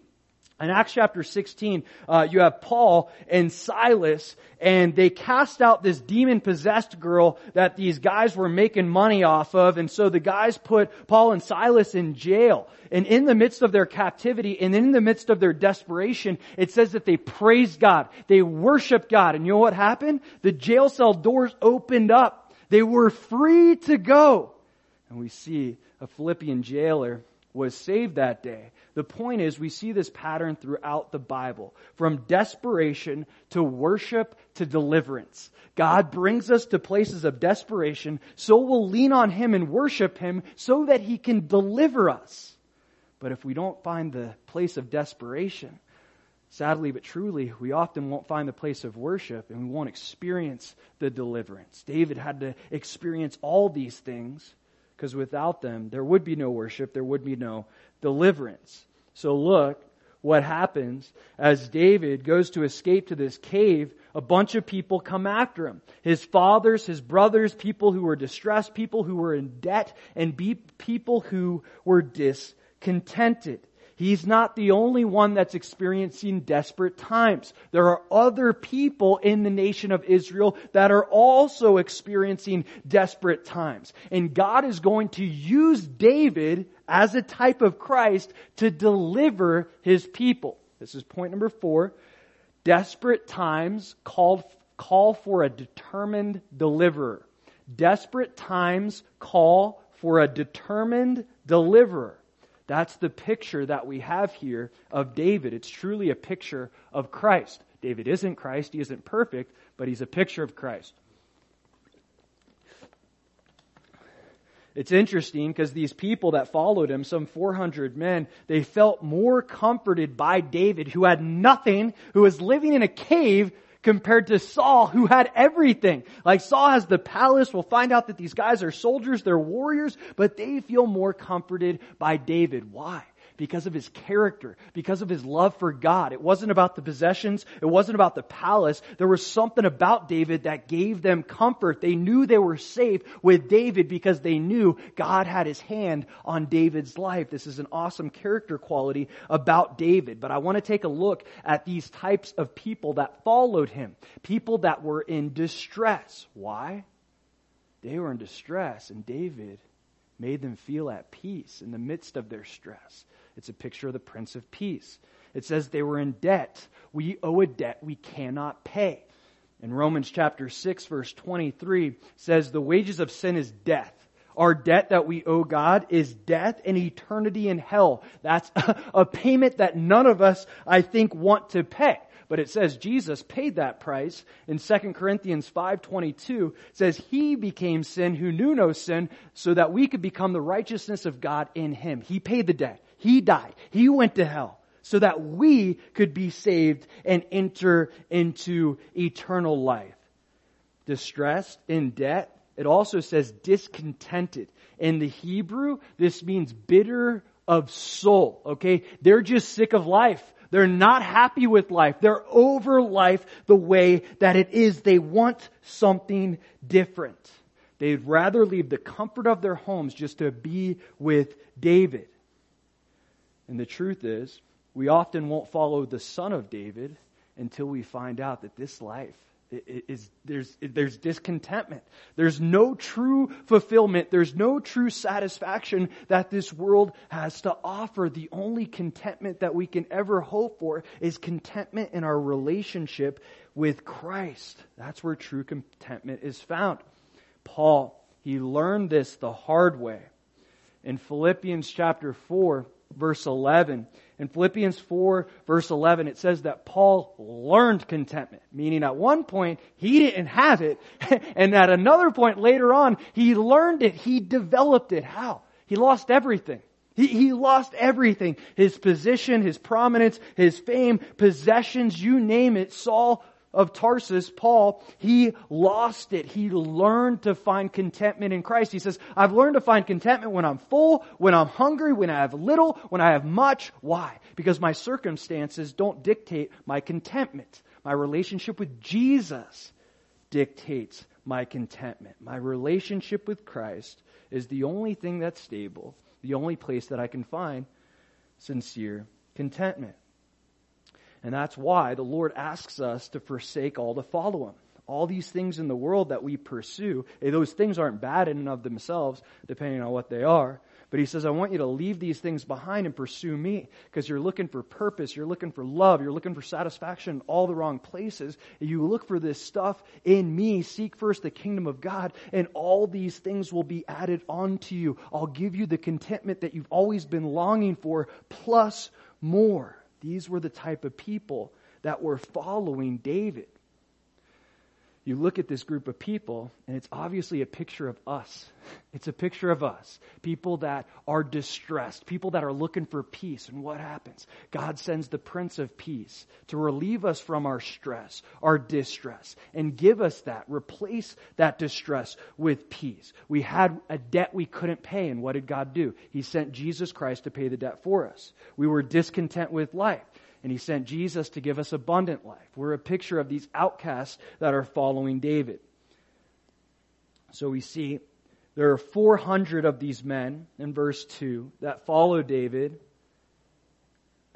In Acts chapter 16, uh, you have Paul and Silas, and they cast out this demon possessed girl that these guys were making money off of, and so the guys put Paul and Silas in jail. And in the midst of their captivity and in the midst of their desperation, it says that they praised God. They worshiped God. And you know what happened? The jail cell doors opened up. They were free to go. And we see a Philippian jailer was saved that day. The point is, we see this pattern throughout the Bible. From desperation to worship to deliverance. God brings us to places of desperation, so we'll lean on Him and worship Him so that He can deliver us. But if we don't find the place of desperation, sadly but truly, we often won't find the place of worship and we won't experience the deliverance. David had to experience all these things because without them, there would be no worship, there would be no deliverance. So look what happens as David goes to escape to this cave. A bunch of people come after him. His fathers, his brothers, people who were distressed, people who were in debt, and people who were discontented. He's not the only one that's experiencing desperate times. There are other people in the nation of Israel that are also experiencing desperate times. And God is going to use David as a type of Christ to deliver his people. This is point number four. Desperate times called, call for a determined deliverer. Desperate times call for a determined deliverer. That's the picture that we have here of David. It's truly a picture of Christ. David isn't Christ, he isn't perfect, but he's a picture of Christ. It's interesting because these people that followed him, some 400 men, they felt more comforted by David, who had nothing, who was living in a cave, compared to Saul who had everything. Like Saul has the palace. We'll find out that these guys are soldiers, they're warriors, but they feel more comforted by David. Why? Because of his character, because of his love for God. It wasn't about the possessions. It wasn't about the palace. There was something about David that gave them comfort. They knew they were safe with David because they knew God had his hand on David's life. This is an awesome character quality about David. But I want to take a look at these types of people that followed him. People that were in distress. Why? They were in distress and David made them feel at peace in the midst of their stress. It's a picture of the Prince of Peace. It says they were in debt. We owe a debt we cannot pay. In Romans chapter 6 verse 23 says the wages of sin is death. Our debt that we owe God is death and eternity in hell. That's a payment that none of us, I think, want to pay. But it says Jesus paid that price. In 2 Corinthians 5.22 says he became sin who knew no sin so that we could become the righteousness of God in him. He paid the debt. He died. He went to hell so that we could be saved and enter into eternal life. Distressed, in debt. It also says discontented. In the Hebrew, this means bitter of soul. Okay? They're just sick of life. They're not happy with life. They're over life the way that it is. They want something different. They'd rather leave the comfort of their homes just to be with David. And the truth is, we often won't follow the son of David until we find out that this life is, there's, there's discontentment. There's no true fulfillment. There's no true satisfaction that this world has to offer. The only contentment that we can ever hope for is contentment in our relationship with Christ. That's where true contentment is found. Paul, he learned this the hard way. In Philippians chapter 4, verse 11. In Philippians 4 verse 11, it says that Paul learned contentment, meaning at one point he didn't have it, and at another point later on, he learned it, he developed it. How? He lost everything. He, he lost everything. His position, his prominence, his fame, possessions, you name it. Saul of Tarsus, Paul, he lost it. He learned to find contentment in Christ. He says, I've learned to find contentment when I'm full, when I'm hungry, when I have little, when I have much. Why? Because my circumstances don't dictate my contentment. My relationship with Jesus dictates my contentment. My relationship with Christ is the only thing that's stable, the only place that I can find sincere contentment. And that's why the Lord asks us to forsake all to follow Him. All these things in the world that we pursue, eh, those things aren't bad in and of themselves, depending on what they are. But he says, I want you to leave these things behind and pursue me because you're looking for purpose, you're looking for love, you're looking for satisfaction in all the wrong places. You look for this stuff in me, seek first the kingdom of God, and all these things will be added onto you. I'll give you the contentment that you've always been longing for, plus more. These were the type of people that were following David you look at this group of people, and it's obviously a picture of us. It's a picture of us. People that are distressed, people that are looking for peace. And what happens? God sends the Prince of Peace to relieve us from our stress, our distress, and give us that, replace that distress with peace. We had a debt we couldn't pay, and what did God do? He sent Jesus Christ to pay the debt for us. We were discontent with life and he sent Jesus to give us abundant life. We're a picture of these outcasts that are following David. So we see there are 400 of these men in verse 2 that follow David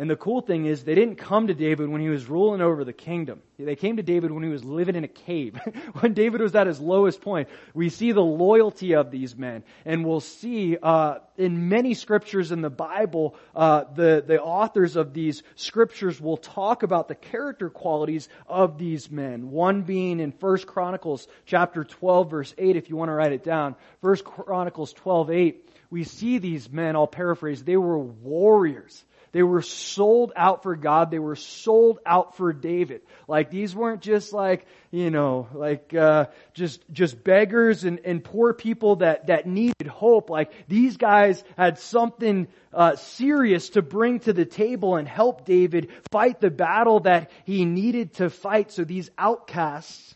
and the cool thing is, they didn't come to David when he was ruling over the kingdom. They came to David when he was living in a cave. when David was at his lowest point. We see the loyalty of these men. And we'll see uh, in many scriptures in the Bible, uh, the, the authors of these scriptures will talk about the character qualities of these men. One being in 1 Chronicles chapter 12, verse 8, if you want to write it down. 1 Chronicles 12, 8, we see these men, I'll paraphrase, they were warriors. They were sold out for God. They were sold out for David. Like these weren't just like, you know, like, uh, just, just beggars and, and poor people that, that needed hope. Like these guys had something, uh, serious to bring to the table and help David fight the battle that he needed to fight. So these outcasts,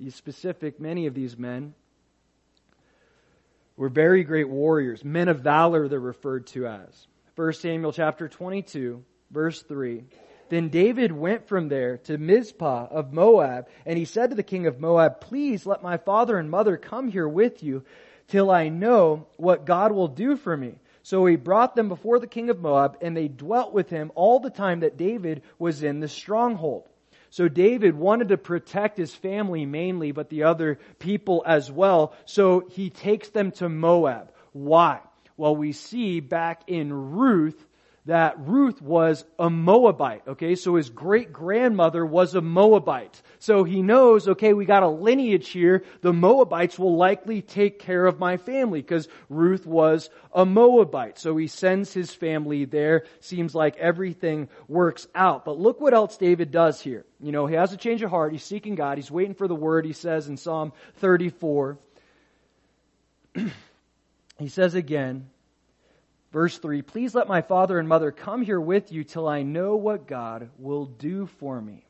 these specific, many of these men, were very great warriors, men of valor they're referred to as. 1 Samuel chapter 22, verse 3. Then David went from there to Mizpah of Moab, and he said to the king of Moab, Please let my father and mother come here with you till I know what God will do for me. So he brought them before the king of Moab, and they dwelt with him all the time that David was in the stronghold. So David wanted to protect his family mainly, but the other people as well. So he takes them to Moab. Why? Well, we see back in Ruth that Ruth was a Moabite. Okay, so his great grandmother was a Moabite. So he knows, okay, we got a lineage here. The Moabites will likely take care of my family because Ruth was a Moabite. So he sends his family there. Seems like everything works out. But look what else David does here. You know, he has a change of heart. He's seeking God. He's waiting for the word, he says in Psalm 34. he says again, verse 3 Please let my father and mother come here with you till I know what God will do for me.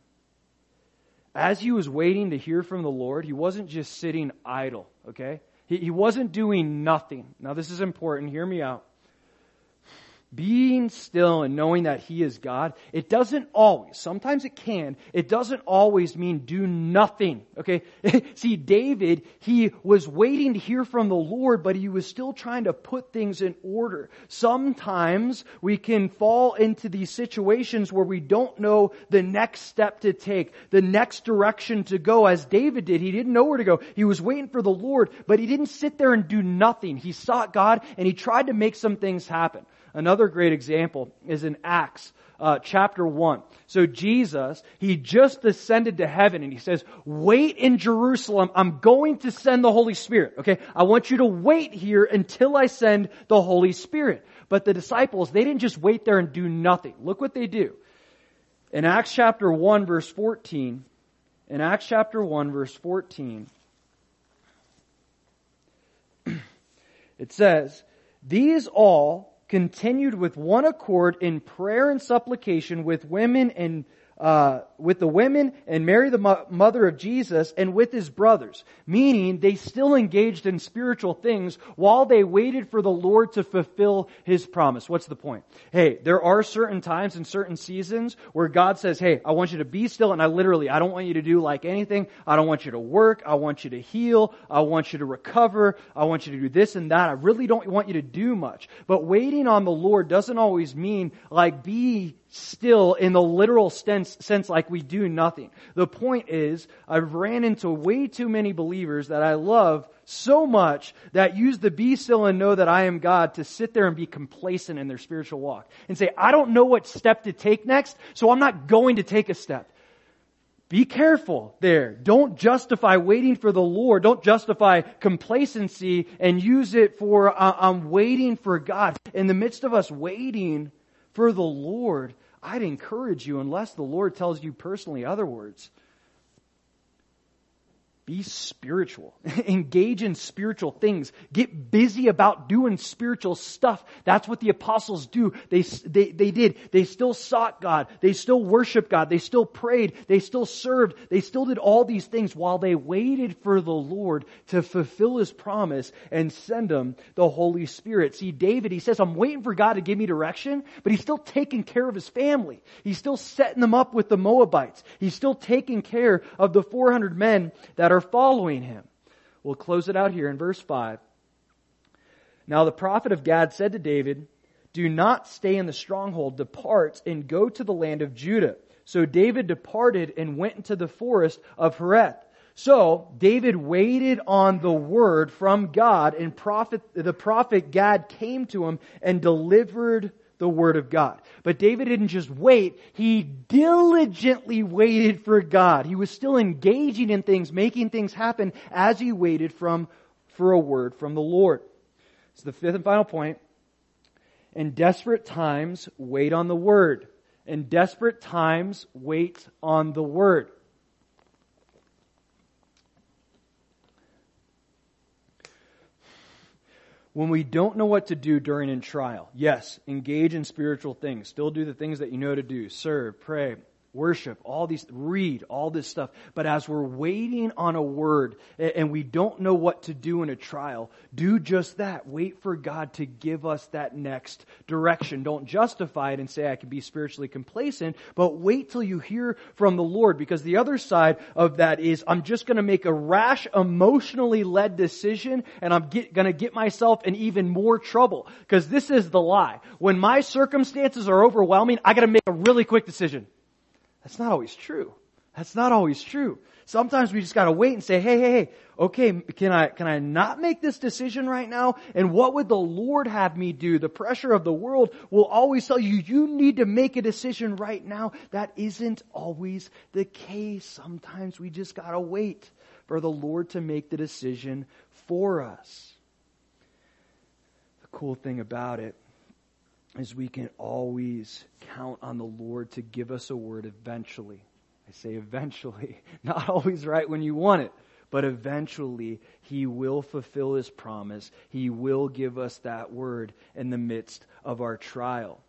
As he was waiting to hear from the Lord, he wasn't just sitting idle, okay? He, he wasn't doing nothing. Now, this is important. Hear me out being still and knowing that He is God, it doesn't always, sometimes it can, it doesn't always mean do nothing. Okay? See, David, he was waiting to hear from the Lord, but he was still trying to put things in order. Sometimes we can fall into these situations where we don't know the next step to take, the next direction to go, as David did. He didn't know where to go. He was waiting for the Lord, but he didn't sit there and do nothing. He sought God and he tried to make some things happen. Another great example is in Acts uh, chapter 1. So Jesus, he just ascended to heaven and he says, wait in Jerusalem. I'm going to send the Holy Spirit. Okay. I want you to wait here until I send the Holy Spirit. But the disciples, they didn't just wait there and do nothing. Look what they do. In Acts chapter 1 verse 14, in Acts chapter 1 verse 14, it says, these all continued with one accord in prayer and supplication with women and uh, with the women and Mary, the mo- mother of Jesus, and with his brothers. Meaning they still engaged in spiritual things while they waited for the Lord to fulfill his promise. What's the point? Hey, there are certain times and certain seasons where God says, hey, I want you to be still, and I literally, I don't want you to do like anything. I don't want you to work. I want you to heal. I want you to recover. I want you to do this and that. I really don't want you to do much. But waiting on the Lord doesn't always mean like be still in the literal sense, sense like we do nothing. The point is, I've ran into way too many believers that I love so much that use the be still and know that I am God to sit there and be complacent in their spiritual walk and say, I don't know what step to take next, so I'm not going to take a step. Be careful there. Don't justify waiting for the Lord. Don't justify complacency and use it for, uh, I'm waiting for God. In the midst of us waiting for the Lord, I'd encourage you, unless the Lord tells you personally other words, be spiritual. Engage in spiritual things. Get busy about doing spiritual stuff. That's what the apostles do. They, they, they did. They still sought God. They still worshiped God. They still prayed. They still served. They still did all these things while they waited for the Lord to fulfill His promise and send them the Holy Spirit. See, David, he says, I'm waiting for God to give me direction, but he's still taking care of his family. He's still setting them up with the Moabites. He's still taking care of the 400 men that are are following him. We'll close it out here in verse 5. Now the prophet of Gad said to David, Do not stay in the stronghold, depart and go to the land of Judah. So David departed and went into the forest of Hereth. So David waited on the word from God, and prophet, the prophet Gad came to him and delivered the Word of God. But David didn't just wait, he diligently waited for God. He was still engaging in things, making things happen as he waited from, for a word from the Lord. So the fifth and final point. In desperate times, wait on the Word. In desperate times, wait on the Word. When we don't know what to do during a trial, yes, engage in spiritual things. Still do the things that you know to do. Serve, pray, worship, all these, read, all this stuff. But as we're waiting on a word and we don't know what to do in a trial, do just that. Wait for God to give us that next direction. Don't justify it and say I can be spiritually complacent, but wait till you hear from the Lord because the other side of that is I'm just going to make a rash, emotionally led decision and I'm going to get myself in even more trouble because this is the lie. When my circumstances are overwhelming, I got to make a really quick decision. That's not always true. That's not always true. Sometimes we just gotta wait and say, hey, hey, hey, okay, can I, can I not make this decision right now? And what would the Lord have me do? The pressure of the world will always tell you, you need to make a decision right now. That isn't always the case. Sometimes we just gotta wait for the Lord to make the decision for us. The cool thing about it is we can always count on the Lord to give us a word eventually. I say eventually, not always right when you want it, but eventually He will fulfill His promise. He will give us that word in the midst of our trial.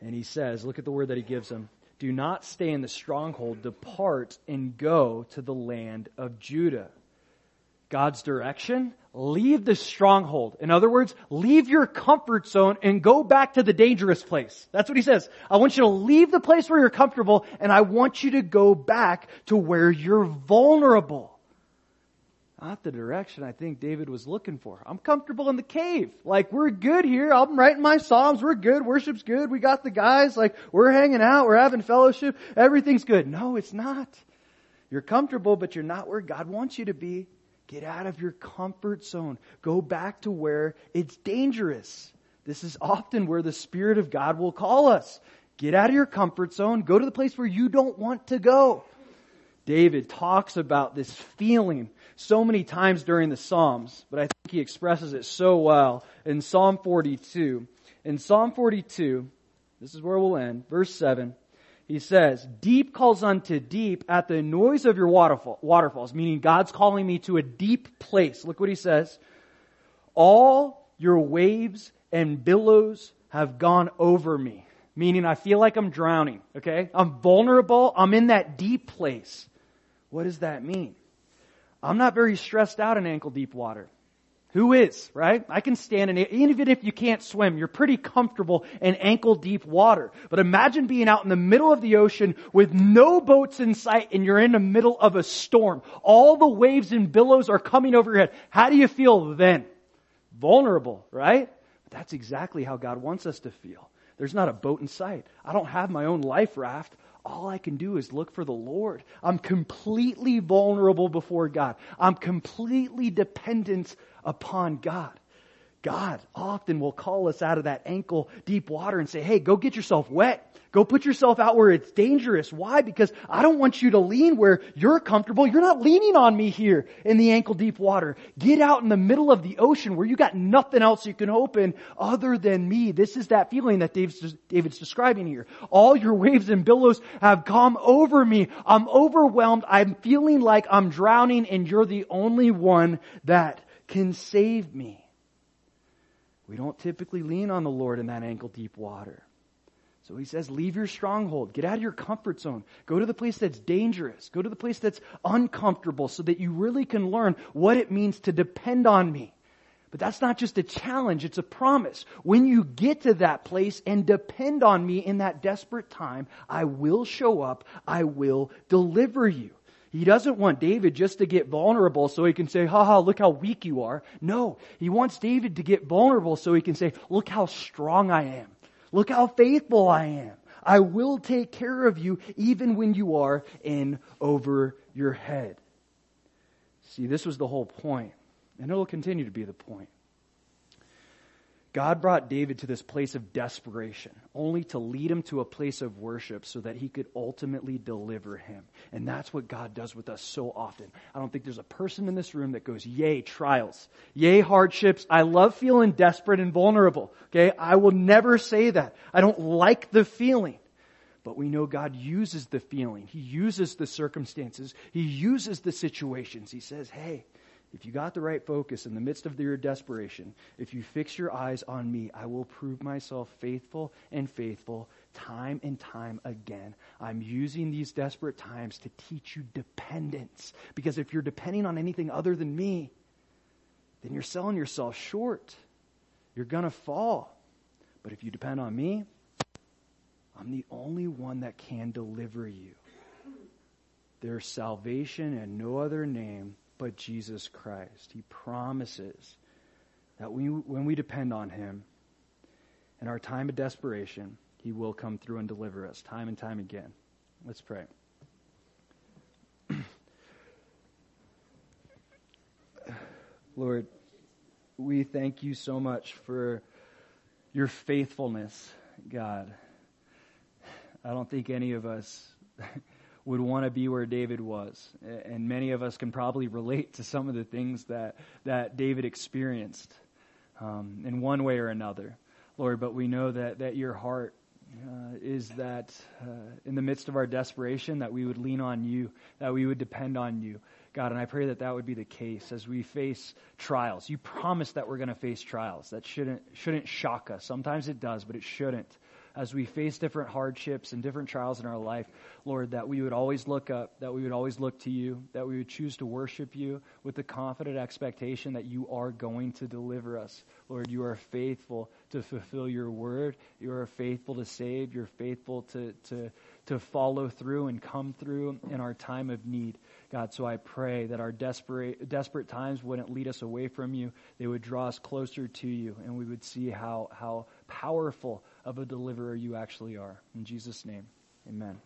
And He says, look at the word that He gives him. Do not stay in the stronghold, depart and go to the land of Judah. God's direction, leave the stronghold. In other words, leave your comfort zone and go back to the dangerous place. That's what he says. I want you to leave the place where you're comfortable and I want you to go back to where you're vulnerable. Not the direction I think David was looking for. I'm comfortable in the cave. Like, we're good here. I'm writing my Psalms. We're good. Worship's good. We got the guys. Like, we're hanging out. We're having fellowship. Everything's good. No, it's not. You're comfortable, but you're not where God wants you to be. Get out of your comfort zone. Go back to where it's dangerous. This is often where the Spirit of God will call us. Get out of your comfort zone. Go to the place where you don't want to go. David talks about this feeling so many times during the Psalms, but I think he expresses it so well in Psalm 42. In Psalm 42, this is where we'll end, verse 7 he says, deep calls unto deep at the noise of your waterfall, waterfalls, meaning God's calling me to a deep place. Look what he says. All your waves and billows have gone over me, meaning I feel like I'm drowning, okay? I'm vulnerable. I'm in that deep place. What does that mean? I'm not very stressed out in ankle deep water. Who is, right? I can stand in. Even if you can't swim, you're pretty comfortable in ankle deep water. But imagine being out in the middle of the ocean with no boats in sight and you're in the middle of a storm. All the waves and billows are coming over your head. How do you feel then? Vulnerable, right? That's exactly how God wants us to feel. There's not a boat in sight. I don't have my own life raft. All I can do is look for the Lord. I'm completely vulnerable before God. I'm completely dependent upon God. God often will call us out of that ankle deep water and say, hey, go get yourself wet. Go put yourself out where it's dangerous. Why? Because I don't want you to lean where you're comfortable. You're not leaning on me here in the ankle deep water. Get out in the middle of the ocean where you got nothing else you can open other than me. This is that feeling that David's, David's describing here. All your waves and billows have come over me. I'm overwhelmed. I'm feeling like I'm drowning and you're the only one that can save me. We don't typically lean on the Lord in that ankle deep water. So he says, leave your stronghold. Get out of your comfort zone. Go to the place that's dangerous. Go to the place that's uncomfortable so that you really can learn what it means to depend on me. But that's not just a challenge, it's a promise. When you get to that place and depend on me in that desperate time, I will show up. I will deliver you. He doesn't want David just to get vulnerable so he can say, haha, look how weak you are. No, he wants David to get vulnerable so he can say, look how strong I am. Look how faithful I am. I will take care of you even when you are in over your head. See, this was the whole point, and it will continue to be the point. God brought David to this place of desperation, only to lead him to a place of worship so that he could ultimately deliver him. And that's what God does with us so often. I don't think there's a person in this room that goes, yay, trials, yay, hardships. I love feeling desperate and vulnerable. Okay. I will never say that. I don't like the feeling. But we know God uses the feeling. He uses the circumstances. He uses the situations. He says, hey, if you got the right focus in the midst of your desperation, if you fix your eyes on me, I will prove myself faithful and faithful time and time again. I'm using these desperate times to teach you dependence. Because if you're depending on anything other than me, then you're selling yourself short. You're going to fall. But if you depend on me, I'm the only one that can deliver you. There's salvation and no other name but Jesus Christ. He promises that we, when we depend on Him in our time of desperation, He will come through and deliver us time and time again. Let's pray. Lord, we thank you so much for your faithfulness, God. I don't think any of us would want to be where David was. And many of us can probably relate to some of the things that, that David experienced um, in one way or another, Lord. But we know that, that your heart uh, is that uh, in the midst of our desperation, that we would lean on you, that we would depend on you. God, and I pray that that would be the case as we face trials. You promised that we're going to face trials. That shouldn't, shouldn't shock us. Sometimes it does, but it shouldn't as we face different hardships and different trials in our life, Lord, that we would always look up, that we would always look to you, that we would choose to worship you with the confident expectation that you are going to deliver us. Lord, you are faithful to fulfill your word. You are faithful to save. You're faithful to, to, to follow through and come through in our time of need. God, so I pray that our desperate, desperate times wouldn't lead us away from you. They would draw us closer to you, and we would see how, how powerful of a deliverer you actually are. In Jesus' name, amen.